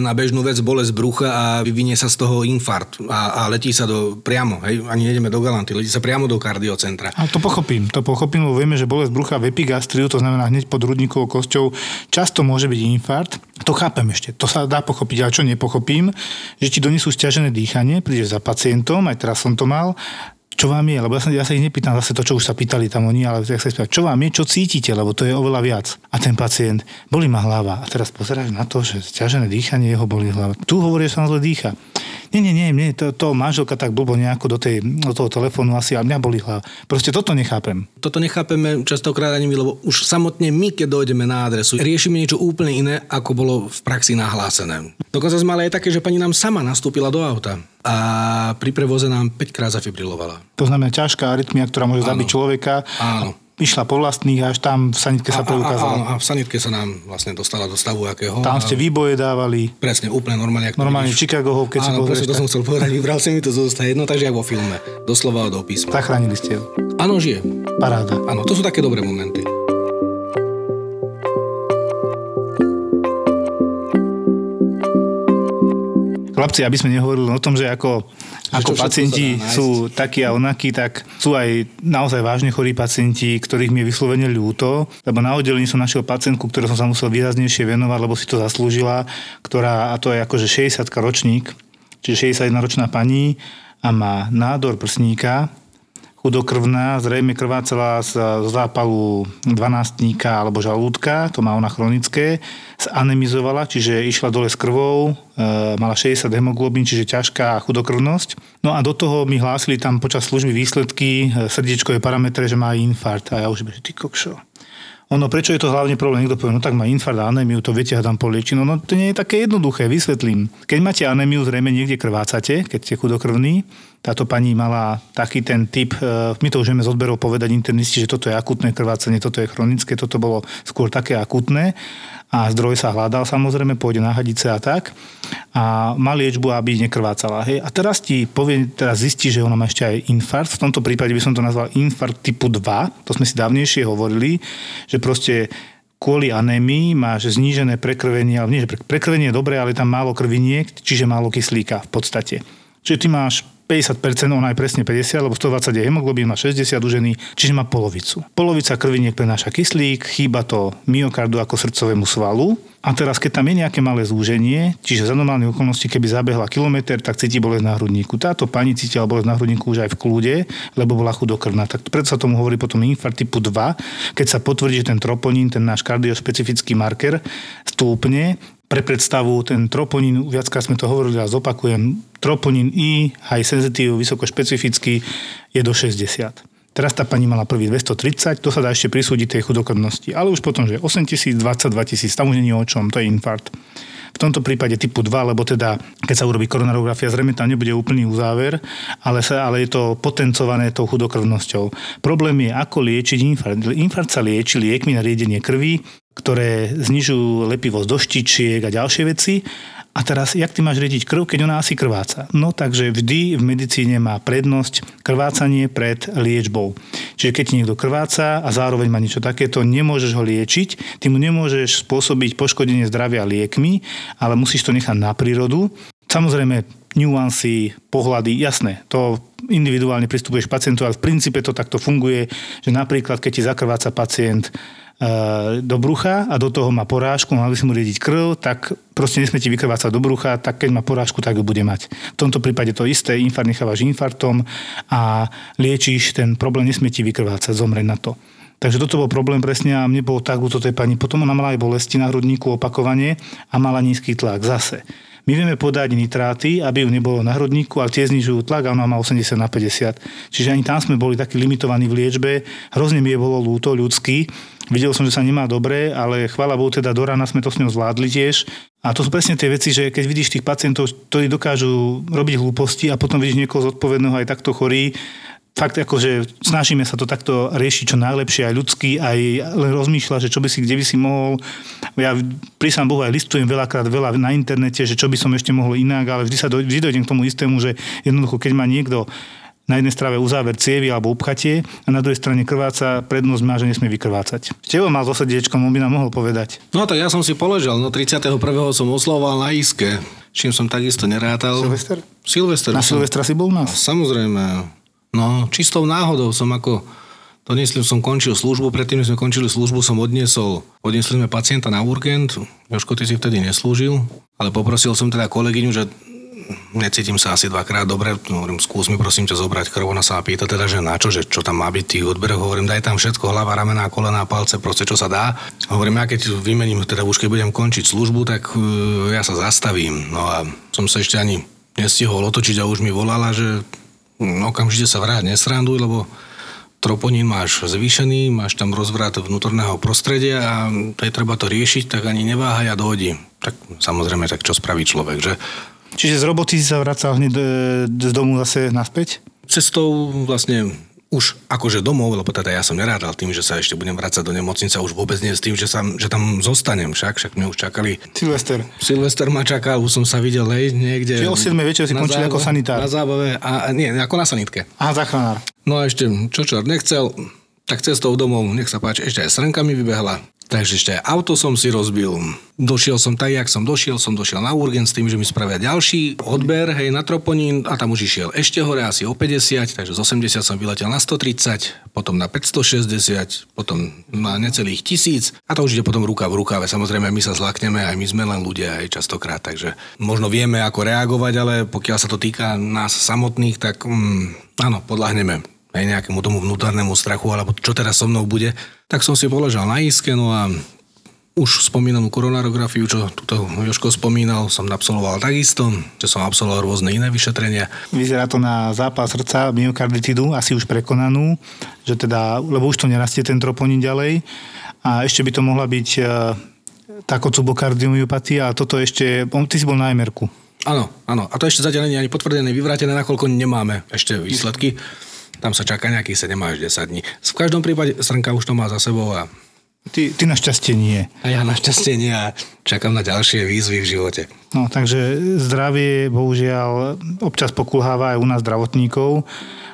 na bežnú vec bolesť brucha a vyvinie sa z toho infarkt a, a letí sa do priamo, hej, ani nejdeme do Galanty, letí sa priamo do kardiocentra. Ale to pochopím, to pochopím, lebo vieme, že bolesť brucha v epigastriu, to znamená hneď pod hrudníkovou kosťou, často môže byť infarkt. To chápem ešte, to sa dá pochopiť, ale čo nepochopím, že ti donesú stiažené dýchanie, prídeš za pacientom, aj teraz som to mal, čo vám je, lebo ja sa, ja sa ich nepýtam zase to, čo už sa pýtali tam oni, ale ja sa spýtam, čo vám je, čo cítite, lebo to je oveľa viac. A ten pacient, boli ma hlava. A teraz pozeráš na to, že stiažené dýchanie jeho boli hlava. Tu hovorí, že sa zle dýcha. Nie, nie, nie, nie to, to manželka tak blbo nejako do, tej, do toho telefónu asi a mňa boli hlava. Proste toto nechápem. Toto nechápeme častokrát ani my, lebo už samotne my, keď dojdeme na adresu, riešime niečo úplne iné, ako bolo v praxi nahlásené. Dokonca sme mali aj také, že pani nám sama nastúpila do auta a pri prevoze nám 5 krát zafibrilovala. To znamená ťažká arytmia, ktorá môže Áno. zabiť človeka. Áno. Išla po vlastných až tam v sanitke sa A, a, a, preukázala. a v sanitke sa nám vlastne dostala do stavu akého. Tam a- ste výboje dávali. Presne, úplne normálne. ako Normálne vidíš. Chicago, keď si Áno, pozrieš. presne, to som chcel povedať, vybral si mi to zo ústa jedno, takže ako vo filme. Doslova od písma. Zachránili ste ho. Áno, žije. Paráda. Áno, to sú také dobré momenty. Chlapci, aby sme nehovorili o tom, že ako, ako čo všetko pacienti sú takí a onakí, tak sú aj naozaj vážne chorí pacienti, ktorých mi je vyslovene ľúto, lebo na oddelení som našiel pacientku, ktorú som sa musel výraznejšie venovať, lebo si to zaslúžila, ktorá, a to je akože 60 ročník, čiže 61 ročná pani a má nádor prsníka, chudokrvná, zrejme krvácala z zápalu dvanástníka alebo žalúdka, to má ona chronické, zanemizovala, čiže išla dole s krvou, e, mala 60 hemoglobín, čiže ťažká chudokrvnosť. No a do toho mi hlásili tam počas služby výsledky, e, srdiečkové parametre, že má infarkt. A ja už že ty kokšo. Ono, prečo je to hlavne problém? Niekto povie, no tak má infarkt a anémiu, to viete, hádam polieči. No, no to nie je také jednoduché, vysvetlím. Keď máte anémiu, zrejme niekde krvácate, keď ste chudokrvní. Táto pani mala taký ten typ, e, my to už vieme z odberov povedať internisti, že toto je akutné krvácanie, toto je chronické, toto bolo skôr také akutné a zdroj sa hľadal samozrejme, pôjde na hadice a tak a má liečbu, aby nekrvácala. Hej. A teraz ti povie, teraz zistí, že ona má ešte aj infarkt. V tomto prípade by som to nazval infarkt typu 2. To sme si dávnejšie hovorili, že proste kvôli anémii máš znížené prekrvenie, ale nie, že pre- prekrvenie je dobré, ale tam málo krviniek, čiže málo kyslíka v podstate. Čiže ty máš 50%, ona je presne 50, lebo 120 je hemoglobín, má 60 u ženy, čiže má polovicu. Polovica krviniek prenáša kyslík, chýba to myokardu ako srdcovému svalu. A teraz, keď tam je nejaké malé zúženie, čiže za normálne okolnosti, keby zabehla kilometr, tak cíti bolesť na hrudníku. Táto pani cítila bolesť na hrudníku už aj v kľude, lebo bola chudokrvná. Tak preto sa tomu hovorí potom infarkt typu 2, keď sa potvrdí, že ten troponín, ten náš kardiošpecifický marker, stúpne, pre predstavu, ten troponín, viackrát sme to hovorili a zopakujem, troponín I, high sensitive, vysoko špecifický, je do 60. Teraz tá pani mala prvý 230, to sa dá ešte prisúdiť tej chudokrvnosti. Ale už potom, že 8 tisíc, 22 tisíc, tam už nie je o čom, to je infarkt. V tomto prípade typu 2, lebo teda, keď sa urobí koronarografia, zrejme tam nebude úplný uzáver, ale, sa, ale je to potencované tou chudokrvnosťou. Problém je, ako liečiť infarkt. Infarkt sa lieči liekmi na riedenie krvi, ktoré znižujú lepivosť do štičiek a ďalšie veci. A teraz, jak ty máš riediť krv, keď ona asi krváca? No takže vždy v medicíne má prednosť krvácanie pred liečbou. Čiže keď niekto krváca a zároveň má niečo takéto, nemôžeš ho liečiť, ty mu nemôžeš spôsobiť poškodenie zdravia liekmi, ale musíš to nechať na prírodu. Samozrejme, nuancy, pohľady, jasné, to individuálne pristupuješ pacientu, ale v princípe to takto funguje, že napríklad, keď ti zakrváca pacient do brucha a do toho má porážku, mali by si mu riediť krv, tak proste nesmie ti vykrvácať do brucha, tak keď má porážku, tak ju bude mať. V tomto prípade to isté, infarkt nechávaš infartom a liečíš, ten problém nesmie ti vykrvácať, zomrieť na to. Takže toto bol problém presne a mne bolo tak u tej pani. Potom ona mala aj bolesti na hrudníku opakovanie a mala nízky tlak zase. My vieme podať nitráty, aby ju nebolo na hrudníku, ale tie znižujú tlak a ona má 80 na 50. Čiže ani tam sme boli takí limitovaní v liečbe. Hrozne mi je bolo ľúto ľudský. Videl som, že sa nemá dobre, ale chvála Bohu, teda do rána sme to s ňou zvládli tiež. A to sú presne tie veci, že keď vidíš tých pacientov, ktorí dokážu robiť hlúposti a potom vidíš niekoho zodpovedného aj takto chorý, fakt akože snažíme sa to takto riešiť čo najlepšie, aj ľudský, aj len rozmýšľa, že čo by si, kde by si mohol. Ja pri sám Bohu aj listujem veľakrát veľa na internete, že čo by som ešte mohol inak, ale vždy sa do, vždy dojdem k tomu istému, že jednoducho, keď má niekto na jednej strave uzáver cievy alebo upchatie a na druhej strane krváca, prednosť má, že nesmie vykrvácať. Števo mal so srdiečkom, on by nám mohol povedať. No tak ja som si položil, no 31. som oslovoval na Iske, čím som takisto nerátal. Silvester? Silvester. Na Silvestra si bol u nás? Samozrejme. No, čistou náhodou som ako... Doniesli som končil službu, predtým, sme končili službu, som odniesol, odniesli sme pacienta na urgent, Joško, ty si vtedy neslúžil, ale poprosil som teda kolegyňu, že necítim sa asi dvakrát dobre, no, hovorím, skús mi prosím ťa zobrať krv, ona sa ma pýta teda, že na čo, že čo tam má byť tých odberoch, hovorím, daj tam všetko, hlava, ramená, kolená, palce, proste čo sa dá. Hovorím, ja keď vymením, teda už keď budem končiť službu, tak uh, ja sa zastavím. No a som sa ešte ani nestihol otočiť a už mi volala, že okamžite sa vráť, nesranduj, lebo troponín máš zvýšený, máš tam rozvrat vnútorného prostredia a to je treba to riešiť, tak ani neváhaj a dojdi. Tak samozrejme, tak čo spraví človek, že? Čiže z roboty si sa vracal hneď e, z domu zase naspäť? Cestou vlastne už akože domov, lebo teda ja som nerádal tým, že sa ešte budem vrácať do nemocnice a už vôbec nie s tým, že, sa, že tam zostanem však, však mňa už čakali. Silvester. Silvester ma čakal, už som sa videl hej, niekde. Čiže o 7 večer si na končili ako sanitár. Na zábave, a, a nie, ako na sanitke. Aha, záchranár. No a ešte, čo čort nechcel, tak cestou domov, nech sa páči, ešte aj srnka mi vybehla. Takže ešte auto som si rozbil. Došiel som tak, jak som došiel, som došiel na urgent s tým, že mi spravia ďalší odber, hej, na troponín. A tam už išiel ešte hore asi o 50, takže z 80 som vyletel na 130, potom na 560, potom na necelých tisíc. A to už ide potom ruka v rukave. Samozrejme, my sa zlakneme, aj my sme len ľudia, aj častokrát, takže možno vieme, ako reagovať, ale pokiaľ sa to týka nás samotných, tak mm, áno, podľahneme aj nejakému tomu vnútornému strachu, alebo čo teraz so mnou bude, tak som si položal na iske, no a už spomínanú koronarografiu, čo tuto Joško spomínal, som absolvoval takisto, že som absolvoval rôzne iné vyšetrenia. Vyzerá to na zápal srdca, myokarditidu, asi už prekonanú, že teda, lebo už to nerastie ten troponín ďalej. A ešte by to mohla byť e, takocubokardiopatia a toto ešte, ty si bol na emerku. Áno, áno. A to ešte zatiaľ nie je ani potvrdené, vyvrátené, nakoľko nemáme ešte výsledky. Tam sa čaká nejakých 7 až 10 dní. V každom prípade Srnka už to má za sebou a, Ty, ty našťastie nie. a ja našťastie nie a čakám na ďalšie výzvy v živote. No, takže zdravie bohužiaľ občas pokulháva aj u nás zdravotníkov.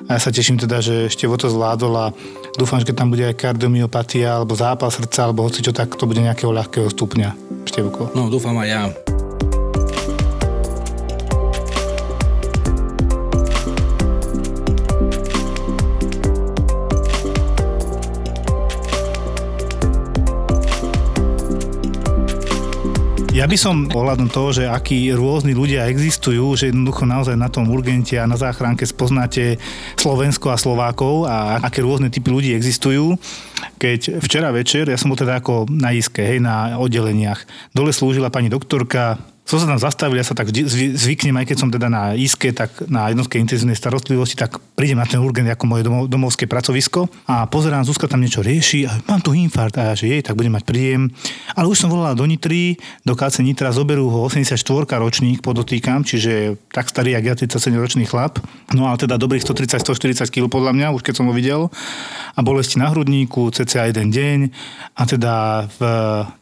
A ja sa teším teda, že ešte to zvládol a dúfam, že keď tam bude aj kardiomyopatia alebo zápal srdca alebo hoci čo, tak to bude nejakého ľahkého stupňa. Števko. No, dúfam aj ja. Ja by som ohľadom toho, že akí rôzni ľudia existujú, že jednoducho naozaj na tom urgente a na záchranke spoznáte Slovensko a Slovákov a aké rôzne typy ľudí existujú. Keď včera večer, ja som bol teda ako na iske, hej, na oddeleniach, dole slúžila pani doktorka, som sa tam zastavil, ja sa tak zvyknem, aj keď som teda na ISKE, tak na jednotke intenzívnej starostlivosti, tak prídem na ten urgent ako moje domov, domovské pracovisko a pozerám, Zuzka tam niečo rieši a mám tu infarkt a ja, že jej, tak budem mať príjem. Ale už som volala do Nitry, do KC Nitra, zoberú ho 84 ročník, podotýkam, čiže tak starý, jak ja, 37 ročný chlap. No ale teda dobrých 130-140 kg podľa mňa, už keď som ho videl. A bolesti na hrudníku, cca jeden deň a teda v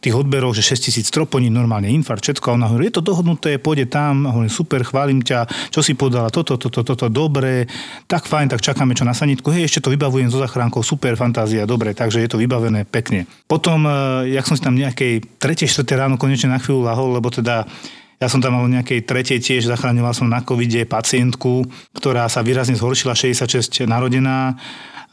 tých odberoch, že 6000 troponín, normálne infarkt, všetko. A ona hovorí, to dohodnuté, pôjde tam, hovorím, super, chválim ťa, čo si podala, toto, toto, toto, dobre, tak fajn, tak čakáme čo na sanitku, hej, ešte to vybavujem so zachránkou, super, fantázia, dobre, takže je to vybavené pekne. Potom, eh, jak som si tam nejakej 3. 4. ráno konečne na chvíľu lahol, lebo teda ja som tam mal nejakej tretej tiež, zachraňoval som na covide pacientku, ktorá sa výrazne zhoršila, 66 narodená,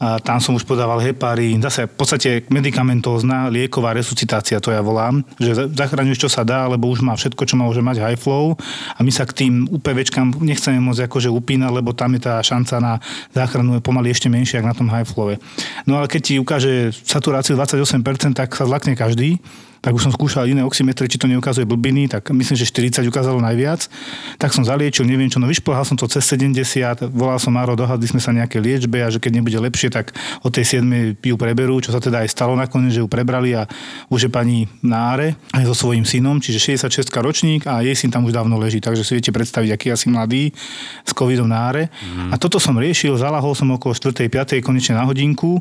A tam som už podával heparín, zase v podstate medicamentózna lieková resuscitácia, to ja volám, že zachraňuješ čo sa dá, lebo už má všetko, čo môže mať high flow. A my sa k tým UPVčkám nechceme môcť akože upínať, lebo tam je tá šanca na záchranu je pomaly ešte menšia, ako na tom high flowe. No ale keď ti ukáže saturáciu 28%, tak sa zlakne každý tak už som skúšal iné oximetry, či to neukazuje blbiny, tak myslím, že 40 ukázalo najviac. Tak som zaliečil, neviem čo, no vyšplhal som to cez 70, volal som Maro, dohadli sme sa nejaké liečbe a že keď nebude lepšie, tak od tej 7 ju preberú, čo sa teda aj stalo nakoniec, že ju prebrali a už je pani na áre aj so svojím synom, čiže 66 ročník a jej syn tam už dávno leží, takže si viete predstaviť, aký asi mladý s covidom na áre. Mm. A toto som riešil, zalahol som okolo 4. 5. konečne na hodinku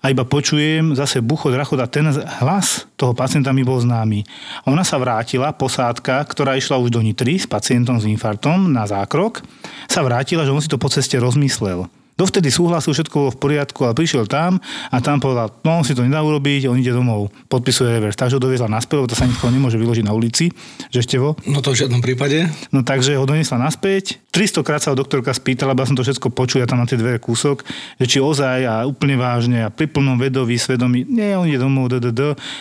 a iba počujem zase bucho, drachot a ten hlas toho pacienta mi bol známy. Ona sa vrátila, posádka, ktorá išla už do Nitry s pacientom s infartom na zákrok, sa vrátila, že on si to po ceste rozmyslel. Dovtedy súhlasil, všetko bolo v poriadku, ale prišiel tam a tam povedal, no on si to nedá urobiť, on ide domov, podpisuje reverse. Takže ho doviezla naspäť, to sa nikto nemôže vyložiť na ulici, že vo. No to v žiadnom prípade. No takže ho doniesla naspäť. 300 krát sa ho doktorka spýtala, aby som to všetko počul, ja tam na tie dve kúsok, že či ozaj a úplne vážne a pri plnom vedovi, svedomí, nie, on ide domov, d.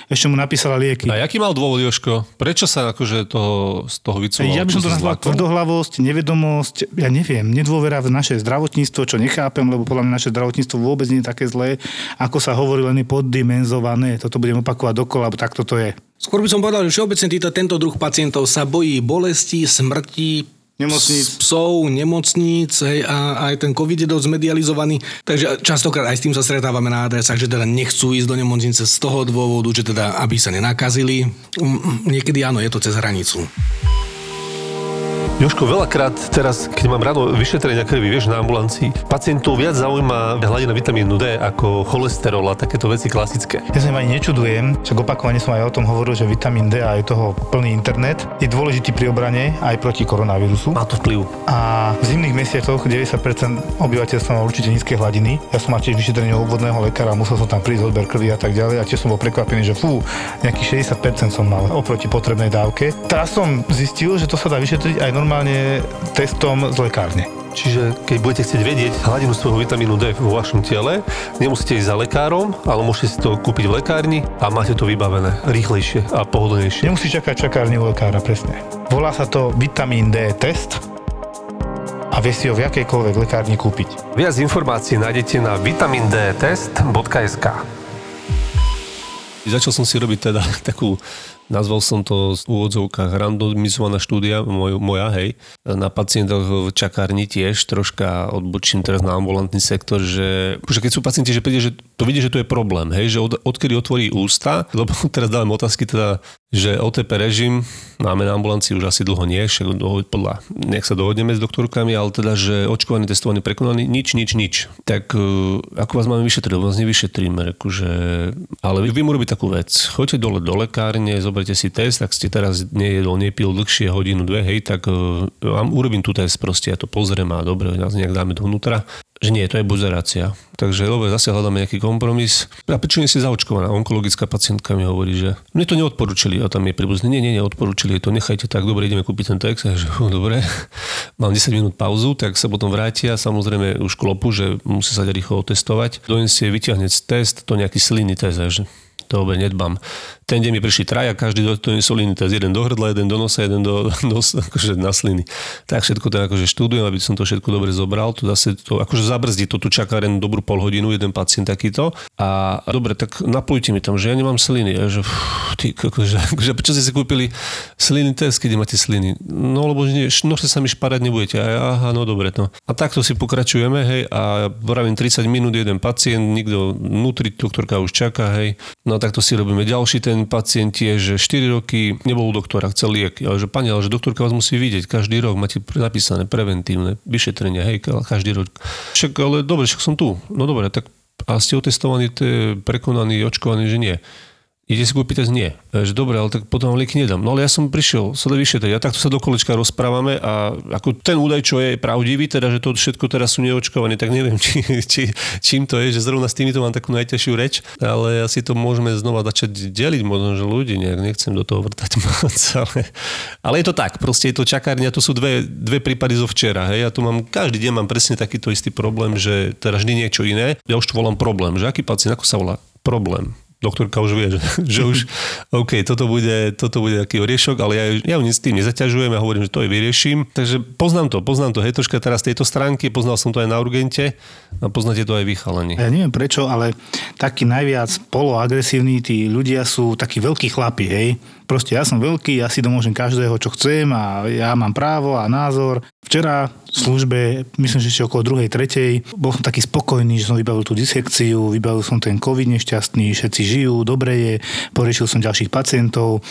Ešte mu napísala lieky. A aký mal dôvod, Joško? Prečo sa akože toho, z toho vycúval? Ja by som to nazval tvrdohlavosť, nevedomosť, ja neviem, nedôvera v naše zdravotníctvo, čo nechápem nechápem, lebo podľa mňa naše zdravotníctvo vôbec nie je také zlé, ako sa hovorí, len je poddimenzované. Toto budem opakovať dokola, lebo takto to je. Skôr by som povedal, že všeobecne týto, tento druh pacientov sa bojí bolesti, smrti, Nemocníc. psov, nemocníc hej, a aj ten COVID je dosť medializovaný, takže častokrát aj s tým sa stretávame na adresách, že teda nechcú ísť do nemocnice z toho dôvodu, že teda aby sa nenakazili. Niekedy áno, je to cez hranicu. Joško, veľakrát teraz, keď mám ráno vyšetrenia krvi, vieš, na ambulancii, pacientov viac zaujíma hladina vitamínu D ako cholesterol a takéto veci klasické. Ja sa im ani nečudujem, však opakovane som aj o tom hovoril, že vitamín D a je toho plný internet je dôležitý pri obrane aj proti koronavírusu. Má to vplyv. A v zimných mesiacoch 90% obyvateľstva má určite nízke hladiny. Ja som mal tiež vyšetrenie u obvodného lekára, musel som tam prísť odber krvi a tak ďalej a tiež som bol prekvapený, že fú, nejakých 60% som mal oproti potrebnej dávke. Teraz som zistil, že to sa dá vyšetriť aj normálne normálne testom z lekárne. Čiže keď budete chcieť vedieť hladinu svojho vitamínu D vo vašom tele, nemusíte ísť za lekárom, ale môžete si to kúpiť v lekárni a máte to vybavené rýchlejšie a pohodlnejšie. Nemusí čakať čakárni u lekára, presne. Volá sa to vitamín D test a vie si ho v jakejkoľvek lekárni kúpiť. Viac informácií nájdete na vitamindtest.sk Začal som si robiť teda takú Nazval som to v úvodzovkách randomizovaná štúdia, moj, moja, hej. Na pacientoch v čakárni tiež troška odbočím teraz na ambulantný sektor, že, že keď sú pacienti, že príde, že to vidí, že to je problém, hej, že od, odkedy otvorí ústa, lebo teraz dávam otázky teda, že OTP režim máme na ambulancii už asi dlho nie, však podľa, nech sa dohodneme s doktorkami, ale teda, že očkovaný, testovaný, prekonaný, nič, nič, nič. Tak e, ako vás máme vyšetriť? Vás nevyšetríme, reku, že... Ale vy, vy mu takú vec. Choďte dole do lekárne, zoberte si test, ak ste teraz nejedol, nepil dlhšie hodinu, dve, hej, tak uh, vám urobím tu test proste, ja to pozriem a dobre, nás nejak dáme dovnútra že nie, to je buzerácia. Takže dobre, zase hľadáme nejaký kompromis. A prečo nie si zaočkovaná? Onkologická pacientka mi hovorí, že mne to neodporúčili a tam je príbuzný. Nie, nie, neodporúčili, to nechajte tak, dobre, ideme kúpiť ten text. A že, dobre, mám 10 minút pauzu, tak sa potom vrátia. Samozrejme už klopu, že musí sa rýchlo otestovať. Donesie, vyťahne test, to nejaký slinný test, že to nedbám ten deň mi prišli traja, každý do toho insulíny test, jeden do hrdla, jeden do nosa, jeden do nosa, akože na sliny. Tak všetko to akože študujem, aby som to všetko dobre zobral. To zase to akože zabrzdí, to tu čaká len dobrú pol hodinu, jeden pacient takýto. A dobre, tak naplujte mi tam, že ja nemám sliny. Ja, že, fú, ty, akože, akože, prečo ste si kúpili sliny test, keď máte sliny? No lebo nie, nože sa mi šparať nebudete. A ja, aha, no dobre. No. A takto si pokračujeme, hej, a pravím 30 minút jeden pacient, nikto nutri, doktorka už čaká, hej. No a takto si robíme ďalší ten ten pacient je, že 4 roky nebol u doktora, chcel liek. Ale že pani, ale že doktorka vás musí vidieť každý rok, máte napísané preventívne vyšetrenia, hej, každý rok. Však, ale dobre, však som tu. No dobre, tak a ste otestovaní, prekonaní, očkovaní, že nie. Ide si kúpiť test? Nie. E, Že dobre, ale tak potom vám lieky nedám. No ale ja som prišiel sa vyšetriť a takto sa do kolečka rozprávame a ako ten údaj, čo je pravdivý, teda, že to všetko teraz sú neočkovaní, tak neviem, či, či, čím to je, že zrovna s týmito mám takú najťažšiu reč, ale asi to môžeme znova začať deliť možno, že ľudí, nejak nechcem do toho vrtať moc, ale, ale je to tak, proste je to čakárňa, to sú dve, dve prípady zo včera, hej, ja tu mám, každý deň mám presne takýto istý problém, že teraz vždy niečo iné, ja už to volám problém, že aký pacient, ako sa volá? Problém doktorka už vie, že, že už OK, toto bude, toto bude taký oriešok, ale ja, ja ju s tým nezaťažujem, ja hovorím, že to aj vyrieším. Takže poznám to, poznám to, hej, troška teraz tejto stránky, poznal som to aj na urgente a poznáte to aj vy, chalani. Ja neviem prečo, ale takí najviac poloagresívni tí ľudia sú takí veľkí chlapi, hej. Proste ja som veľký, ja si domôžem každého, čo chcem a ja mám právo a názor. Včera v službe, myslím, že ešte okolo druhej, tretej, bol som taký spokojný, že som vybavil tú disekciu, vybavil som ten COVID nešťastný, všetci žijú, dobre je, poriešil som ďalších pacientov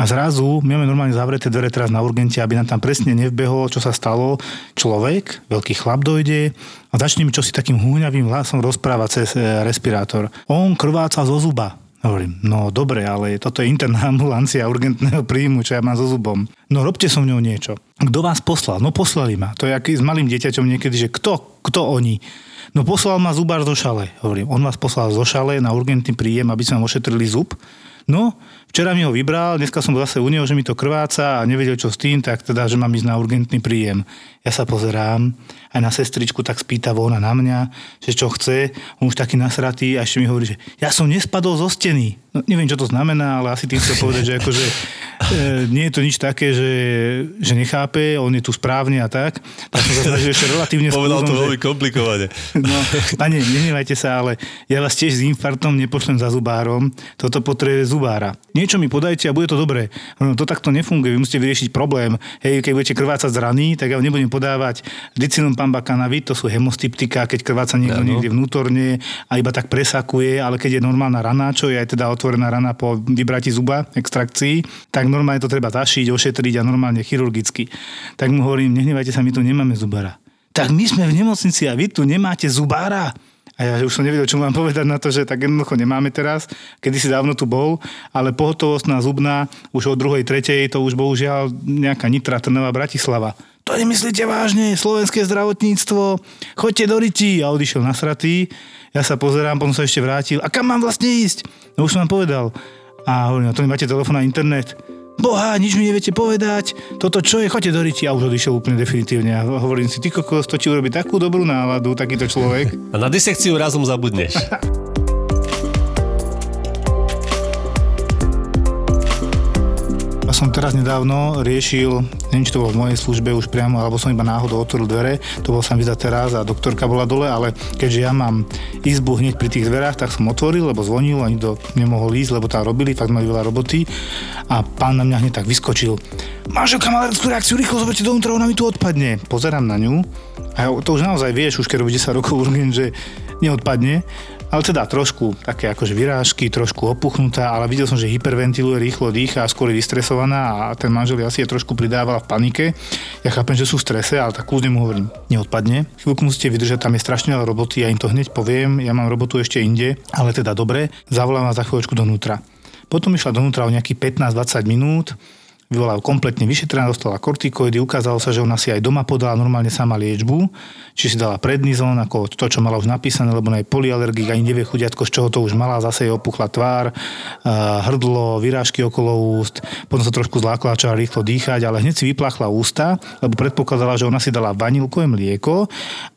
a zrazu my máme normálne zavreté dvere teraz na urgente, aby nám tam presne nevbehol, čo sa stalo. Človek, veľký chlap dojde a začne mi čosi takým húňavým hlasom rozprávať cez e, respirátor. On krváca zo zuba. Hovorím, no dobre, ale toto je interná ambulancia urgentného príjmu, čo ja mám so zubom. No robte so mňou niečo. Kto vás poslal? No poslali ma. To je aký s malým dieťaťom niekedy, že kto? Kto oni? No poslal ma zubár zo šale. Hovorím, on vás poslal zo šale na urgentný príjem, aby sme ošetrili zub. No, včera mi ho vybral, dneska som zase u neho, že mi to krváca a nevedel čo s tým, tak teda, že mám ísť na urgentný príjem. Ja sa pozerám, aj na sestričku tak spýta ona na mňa, že čo chce, on už taký nasratý a ešte mi hovorí, že ja som nespadol zo steny. No, neviem, čo to znamená, ale asi tým chcel povedať, že akože nie je to nič také, že, že nechápe, on je tu správne a tak. Tak som sa snažil ešte relatívne Povedal to veľmi komplikovane. No, pane, nenevajte sa, ale ja vás tiež s infartom nepošlem za zubárom. Toto potrebuje zubára. Niečo mi podajte a bude to dobré. No, to takto nefunguje. Vy musíte vyriešiť problém. Hej, keď budete krvácať z rany, tak ja vám nebudem podávať dicilum pambakanavit, to sú hemostyptika, keď krváca niekto Áno. niekde vnútorne a iba tak presakuje, ale keď je normálna rana, čo je aj teda otvorená rana po vybrati zuba, extrakcii, tak normálne to treba zašiť, ošetriť a normálne chirurgicky. Tak mu hovorím, nehnevajte sa, my tu nemáme zubára. Tak my sme v nemocnici a vy tu nemáte zubára. A ja už som nevedel, čo mám povedať na to, že tak jednoducho nemáme teraz. Kedy si dávno tu bol, ale pohotovostná zubná už od druhej, tretej, to už bohužiaľ nejaká Nitra, Trnava, Bratislava. To nemyslíte vážne, slovenské zdravotníctvo, choďte do riti. A odišiel nasratý. Ja sa pozerám, potom sa ešte vrátil. A kam mám vlastne ísť? No už som vám povedal. A hovorím, a to nemáte telefón a internet. Boha, nič mi neviete povedať, toto čo je, choďte do riti. A už odišiel úplne definitívne. A hovorím si, ty kokos, to ti urobí takú dobrú náladu, takýto človek. A na disekciu razom zabudneš. som teraz nedávno riešil, neviem, či to bolo v mojej službe už priamo, alebo som iba náhodou otvoril dvere, to bol sa mi teraz a doktorka bola dole, ale keďže ja mám izbu hneď pri tých dverách, tak som otvoril, lebo zvonil a nikto nemohol ísť, lebo tam robili, fakt mali veľa roboty a pán na mňa hneď tak vyskočil. Manželka má alergickú reakciu, rýchlo zoberte dovnútra, ona mi tu odpadne. Pozerám na ňu a to už naozaj vieš, už keď robí 10 rokov urgent, že neodpadne. Ale teda trošku také akože vyrážky, trošku opuchnutá, ale videl som, že hyperventiluje, rýchlo dýcha a skôr je vystresovaná a ten manžel asi je trošku pridávala v panike. Ja chápem, že sú v strese, ale tak kľudne mu hovorím, neodpadne. Chvíľku musíte vydržať, tam je strašne veľa roboty, ja im to hneď poviem, ja mám robotu ešte inde, ale teda dobre, zavolám vás za chvíľočku donútra. Potom išla donútra o nejakých 15-20 minút, bola kompletne vyšetrená, dostala kortikoidy, ukázalo sa, že ona si aj doma podala normálne sama liečbu, či si dala prednizón, ako to, čo mala už napísané, lebo ona je polyalergik, ani nevie chudiatko, z čoho to už mala, zase jej opuchla tvár, hrdlo, vyrážky okolo úst, potom sa trošku zlákla, začala rýchlo dýchať, ale hneď si vypláchla ústa, lebo predpokladala, že ona si dala vanilkové mlieko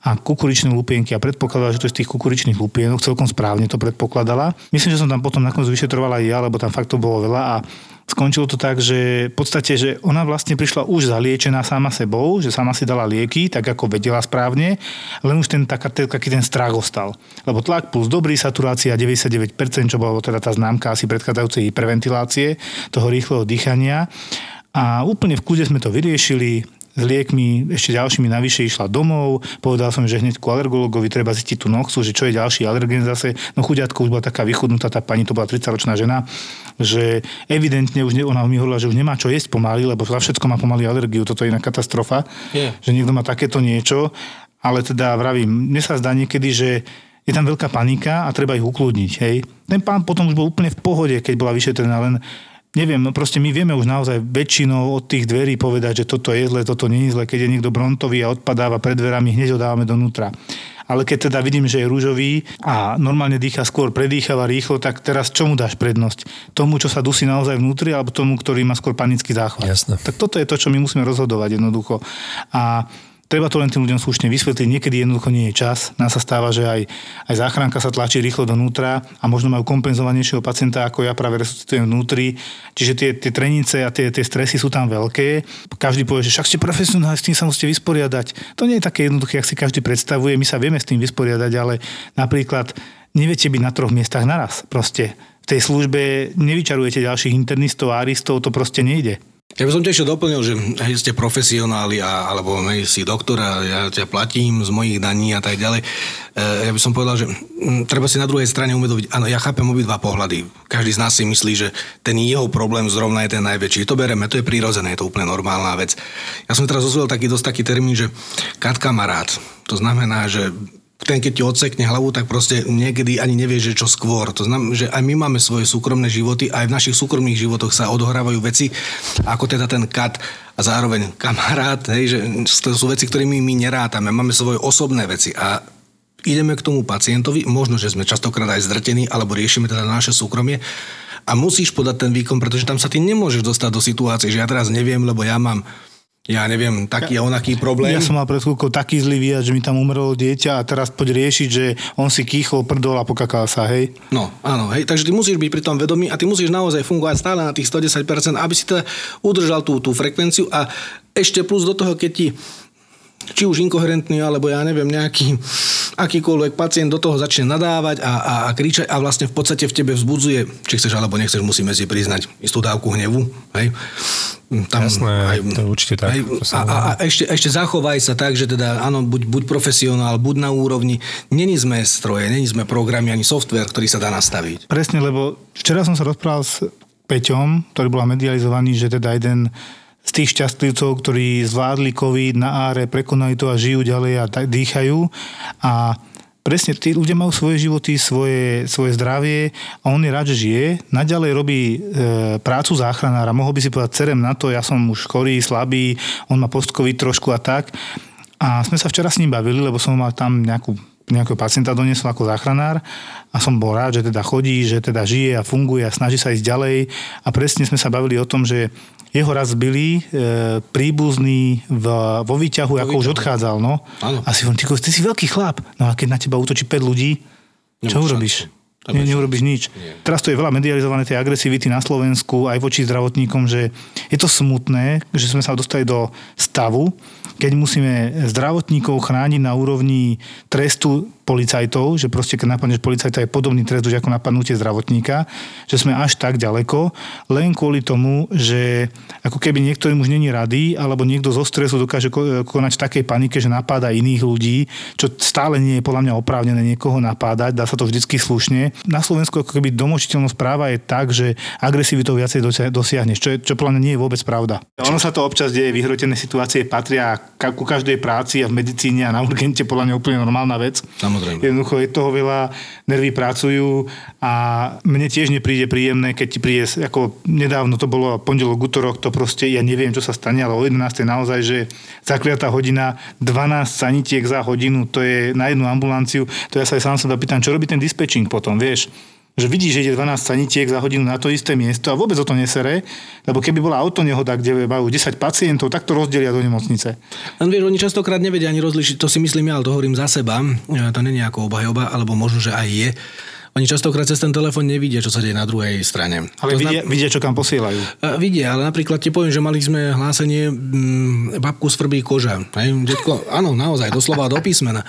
a kukuričné lupienky a predpokladala, že to je z tých kukuričných lupienok, celkom správne to predpokladala. Myslím, že som tam potom nakoniec vyšetrovala aj ja, lebo tam fakt to bolo veľa a Skončilo to tak, že v podstate, že ona vlastne prišla už zaliečená sama sebou, že sama si dala lieky, tak ako vedela správne, len už ten taká, taký ten strach ostal. Lebo tlak plus dobrý, saturácia 99%, čo bola teda tá známka asi predchádzajúcej hyperventilácie, toho rýchleho dýchania. A úplne v kľude sme to vyriešili, s liekmi, ešte ďalšími navyše išla domov, povedal som, že hneď ku alergologovi treba zistiť tú noxu, že čo je ďalší alergen zase. No chudiatko už bola taká vychudnutá, tá pani, to bola 30-ročná žena, že evidentne už ne, ona mi hovorila, že už nemá čo jesť pomaly, lebo za všetko má pomaly alergiu, toto je iná katastrofa, Je. že niekto má takéto niečo, ale teda vravím, mne sa zdá niekedy, že je tam veľká panika a treba ich ukludniť. Hej. Ten pán potom už bol úplne v pohode, keď bola vyšetrená, len neviem, no proste my vieme už naozaj väčšinou od tých dverí povedať, že toto je zle, toto nie je zle. Keď je niekto brontový a odpadáva pred dverami, hneď ho dávame donútra. Ale keď teda vidím, že je rúžový a normálne dýcha skôr, predýchava rýchlo, tak teraz čomu dáš prednosť? Tomu, čo sa dusí naozaj vnútri, alebo tomu, ktorý má skôr panický záchvat? Jasné. Tak toto je to, čo my musíme rozhodovať jednoducho. A Treba to len tým ľuďom slušne vysvetliť. Niekedy jednoducho nie je čas. Nám sa stáva, že aj, aj záchranka sa tlačí rýchlo donútra a možno majú kompenzovanejšieho pacienta, ako ja práve resuscitujem vnútri. Čiže tie, tie trenice a tie, tie stresy sú tam veľké. Každý povie, že však ste profesionál, s tým sa musíte vysporiadať. To nie je také jednoduché, ak si každý predstavuje. My sa vieme s tým vysporiadať, ale napríklad neviete byť na troch miestach naraz. Proste v tej službe nevyčarujete ďalších internistov a aristov, to proste nejde. Ja by som tiež doplnil, že hej, ste profesionáli a, alebo hej, si doktor a ja ťa platím z mojich daní a tak ďalej. E, ja by som povedal, že m, treba si na druhej strane uvedomiť, áno, ja chápem obidva pohľady. Každý z nás si myslí, že ten jeho problém zrovna je ten najväčší. To bereme, to je prírodzené, je to úplne normálna vec. Ja som teraz ozvolil taký dosť taký termín, že kat kamarát. To znamená, že ten keď ti odsekne hlavu, tak proste niekedy ani nevie, že čo skôr. To znamená, že aj my máme svoje súkromné životy, aj v našich súkromných životoch sa odohrávajú veci, ako teda ten kat a zároveň kamarát, hej, že to sú veci, ktorými my nerátame. Máme svoje osobné veci a ideme k tomu pacientovi, možno, že sme častokrát aj zdrtení, alebo riešime teda naše súkromie a musíš podať ten výkon, pretože tam sa ty nemôžeš dostať do situácie, že ja teraz neviem, lebo ja mám ja neviem, taký a onaký problém. Ja som mal pred chvíľkou taký zlý výjazd, že mi tam umrelo dieťa a teraz poď riešiť, že on si kýchol, prdol a pokakal sa, hej? No, áno, hej, takže ty musíš byť pri tom vedomý a ty musíš naozaj fungovať stále na tých 110%, aby si teda udržal tú, tú frekvenciu a ešte plus do toho, keď ti či už inkoherentný, alebo ja neviem, nejaký akýkoľvek pacient do toho začne nadávať a, a, a kričať a vlastne v podstate v tebe vzbudzuje, či chceš alebo nechceš, musíme si priznať istú dávku hnevu. Hej? Tam, Jasné, aj, to je určite tak. Aj, a, a, a ešte, ešte zachovaj sa tak, že teda áno, buď, buď profesionál, buď na úrovni. Není sme stroje, není sme programy ani software, ktorý sa dá nastaviť. Presne, lebo včera som sa rozprával s Peťom, ktorý bola medializovaný, že teda jeden z tých šťastlivcov, ktorí zvládli COVID na áre, prekonali to a žijú ďalej a dýchajú. A presne, tí ľudia majú svoje životy, svoje, svoje zdravie a on je rád, že žije. Naďalej robí e, prácu záchranára. Mohol by si povedať, cerem na to, ja som už chorý, slabý, on má postkový trošku a tak. A sme sa včera s ním bavili, lebo som mal tam nejakú nejakého pacienta doniesol ako záchranár a som bol rád, že teda chodí, že teda žije a funguje a snaží sa ísť ďalej a presne sme sa bavili o tom, že jeho raz byli e, príbuzný v, vo výťahu, vo ako výťahu. už odchádzal. No. A si hovorím, ty, ty si veľký chlap. No a keď na teba útočí 5 ľudí, čo urobíš? Ne, neurobiš nič. Nie. Teraz to je veľa medializované tej agresivity na Slovensku aj voči zdravotníkom, že je to smutné, že sme sa dostali do stavu, keď musíme zdravotníkov chrániť na úrovni trestu policajtov, že proste keď napadneš policajta je podobný trest už ako napadnutie zdravotníka, že sme až tak ďaleko, len kvôli tomu, že ako keby niektorým už není rady, alebo niekto zo stresu dokáže konať v takej panike, že napáda iných ľudí, čo stále nie je podľa mňa oprávnené niekoho napádať, dá sa to vždycky slušne. Na Slovensku ako keby domočiteľnosť práva je tak, že agresivitou viacej dosiahneš, čo, je, čo podľa mňa nie je vôbec pravda. Ono sa to občas deje, vyhrotené situácie patria ku každej práci a v medicíne a na urgente podľa mňa úplne normálna vec. Samozrejme. Jednoducho je toho veľa, nervy pracujú a mne tiež nepríde príjemné, keď ti príde, ako nedávno to bolo pondelok, útorok, to proste, ja neviem, čo sa stane, ale o 11. naozaj, že zakliatá hodina, 12 sanitiek za hodinu, to je na jednu ambulanciu, to ja sa aj sám sa pýtam, čo robí ten dispečing potom, vieš? Že vidí, že ide 12 sanitiek za hodinu na to isté miesto a vôbec o to nesere, lebo keby bola autonehoda, kde majú 10 pacientov, tak to rozdelia do nemocnice. Len vieš, oni častokrát nevedia ani rozlišiť, to si myslím ja, ale to hovorím za seba, to není ako obhajoba, alebo možno, že aj je, oni častokrát cez ten telefón nevidia, čo sa deje na druhej strane. Ale vidia, zna... vidia, čo kam posielajú. Uh, vidia, ale napríklad ti poviem, že mali sme hlásenie m, babku svrbí koža. Hej, detko, áno, naozaj, doslova do písmena.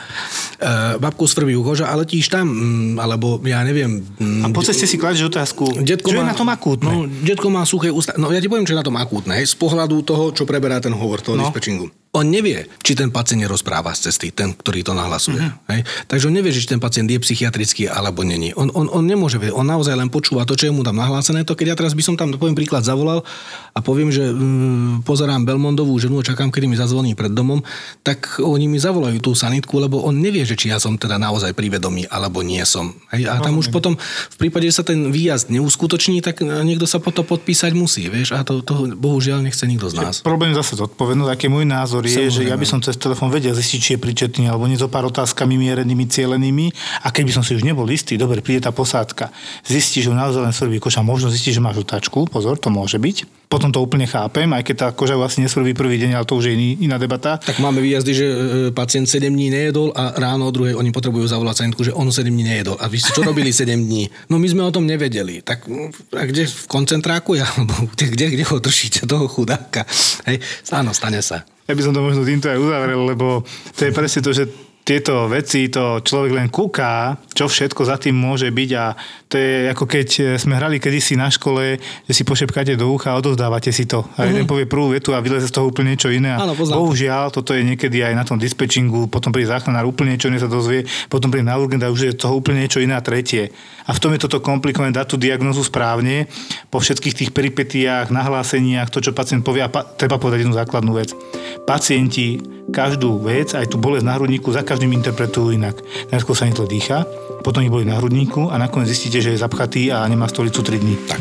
Uh, babku svrbí koža, ale letíš tam, m, alebo ja neviem... M, a po ceste si kladeš otázku, detko čo má, je na tom akútne? No, detko má suché ústa. No ja ti poviem, čo je na tom akútne. Hej, z pohľadu toho, čo preberá ten hovor, toho no. dispečingu On nevie, či ten pacient nerozpráva z cesty, ten, ktorý to nahlasuje. Uh-huh. Hej? Takže on nevie, či ten pacient je psychiatrický alebo není. On, on, on nemôže vedieť, on naozaj len počúva to, čo je mu tam nahlásené. To keď ja teraz by som tam, poviem príklad, zavolal a poviem, že mm, pozerám Belmondovú ženu a čakám, kedy mi zazvoní pred domom, tak oni mi zavolajú tú sanitku, lebo on nevie, že či ja som teda naozaj privedomý alebo nie som. Hej? A tam už potom, v prípade, že sa ten výjazd neuskutoční, tak niekto sa potom podpísať musí, vieš, a to, to bohužiaľ nechce nikto z nás. Problém zase zodpovednosť, aký môj názor je, že ja by som cez telefón vedel zistiť, či je pričetný alebo nie so pár otázkami mierenými, cielenými a keby som si už nebol istý, dobre, príde tá posádka, zistí, že naozaj len svrbí koša, možno zistí, že má žltačku, pozor, to môže byť. Potom to úplne chápem, aj keď tá koža asi nesvrbí prvý deň, ale to už je iný, iná debata. Tak máme výjazdy, že e, pacient 7 dní nejedol a ráno o druhej oni potrebujú zavolať sanitku, že on 7 dní nejedol. A vy ste čo robili 7 dní? No my sme o tom nevedeli. Tak a kde v koncentráku? Kde, kde, kde ho držíte, toho chudáka? Hej, áno, stane sa. Ja by som to možno týmto aj uzavrel, lebo to je presne to, že tieto veci, to človek len kúka, čo všetko za tým môže byť a to je ako keď sme hrali kedysi na škole, že si pošepkáte do ucha a odovzdávate si to. A jeden povie prvú vetu a vyleze z toho úplne niečo iné. Áno, bohužiaľ, toto je niekedy aj na tom dispečingu, potom príde záchranár úplne niečo iné sa dozvie, potom príde na urgent a už je toho úplne niečo iné a tretie. A v tom je toto komplikované dať tú diagnozu správne po všetkých tých peripetiách, nahláseniach, to, čo pacient povie a pa- treba povedať jednu základnú vec. Pacienti každú vec, aj tú bolesť na hrudníku, za každým interpretujú inak. Najskôr sa netle dýcha, potom ich boli na hrudníku a nakoniec zistíte, že je zapchatý a nemá stolicu 3 dní. Tak.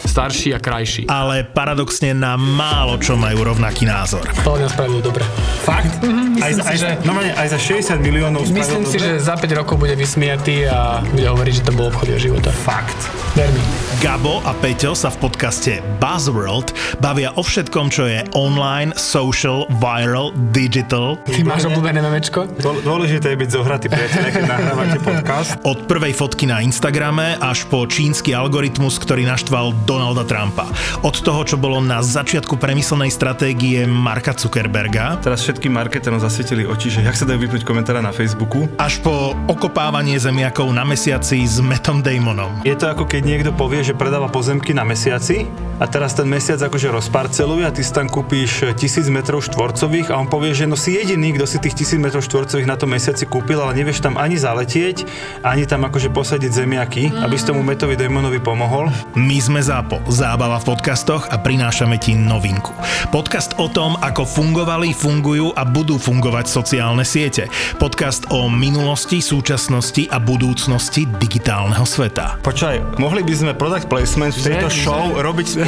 starší a krajší. ale paradoxne na málo čo majú rovnaký názor. To mňa spravil dobre. Fakt? aj, myslím za, si, aj, že- normálne, aj za 60 miliónov Myslím si, dobre? že za 5 rokov bude vysmiatý a bude hovoriť, že to bol obchod jeho života. Fakt. Ver mi. Gabo a Peťo sa v podcaste Buzzworld bavia o všetkom, čo je online, social, viral, digital. Ty máš obľúbené memečko? Dô- Dôležité je byť zohratý, priateľe, keď nahrávate podcast. Od prvej fotky na Instagrame až po čínsky algoritmus, ktorý naštval Donalda Trumpa. Od toho, čo bolo na začiatku premyslenej stratégie Marka Zuckerberga, Teraz všetkým marketerom zasvietili oči, že jak sa dajú vypnúť komentára na Facebooku. až po okopávanie zemiakov na mesiaci s Metom Damonom. Je to ako keď niekto povie, že predáva pozemky na mesiaci a teraz ten mesiac akože rozparceluje a ty si tam kúpíš 1000 metrov štvorcových a on povie, že no si jediný, kto si tých 1000 metrov štvorcových na tom mesiaci kúpil, ale nevieš tam ani zaletieť, ani tam akože posadiť zemiaky, aby si tomu Metovi Damonovi pomohol. My sme ZAPO, zábava v podcastoch a prinášame ti novinku. Podcast o tom, ako fungovali, fungujú a budú fungovať sociálne siete. Podcast o minulosti, súčasnosti a budúcnosti digitálneho sveta. Počkaj, mohli by sme product placement v tejto Že- show robiť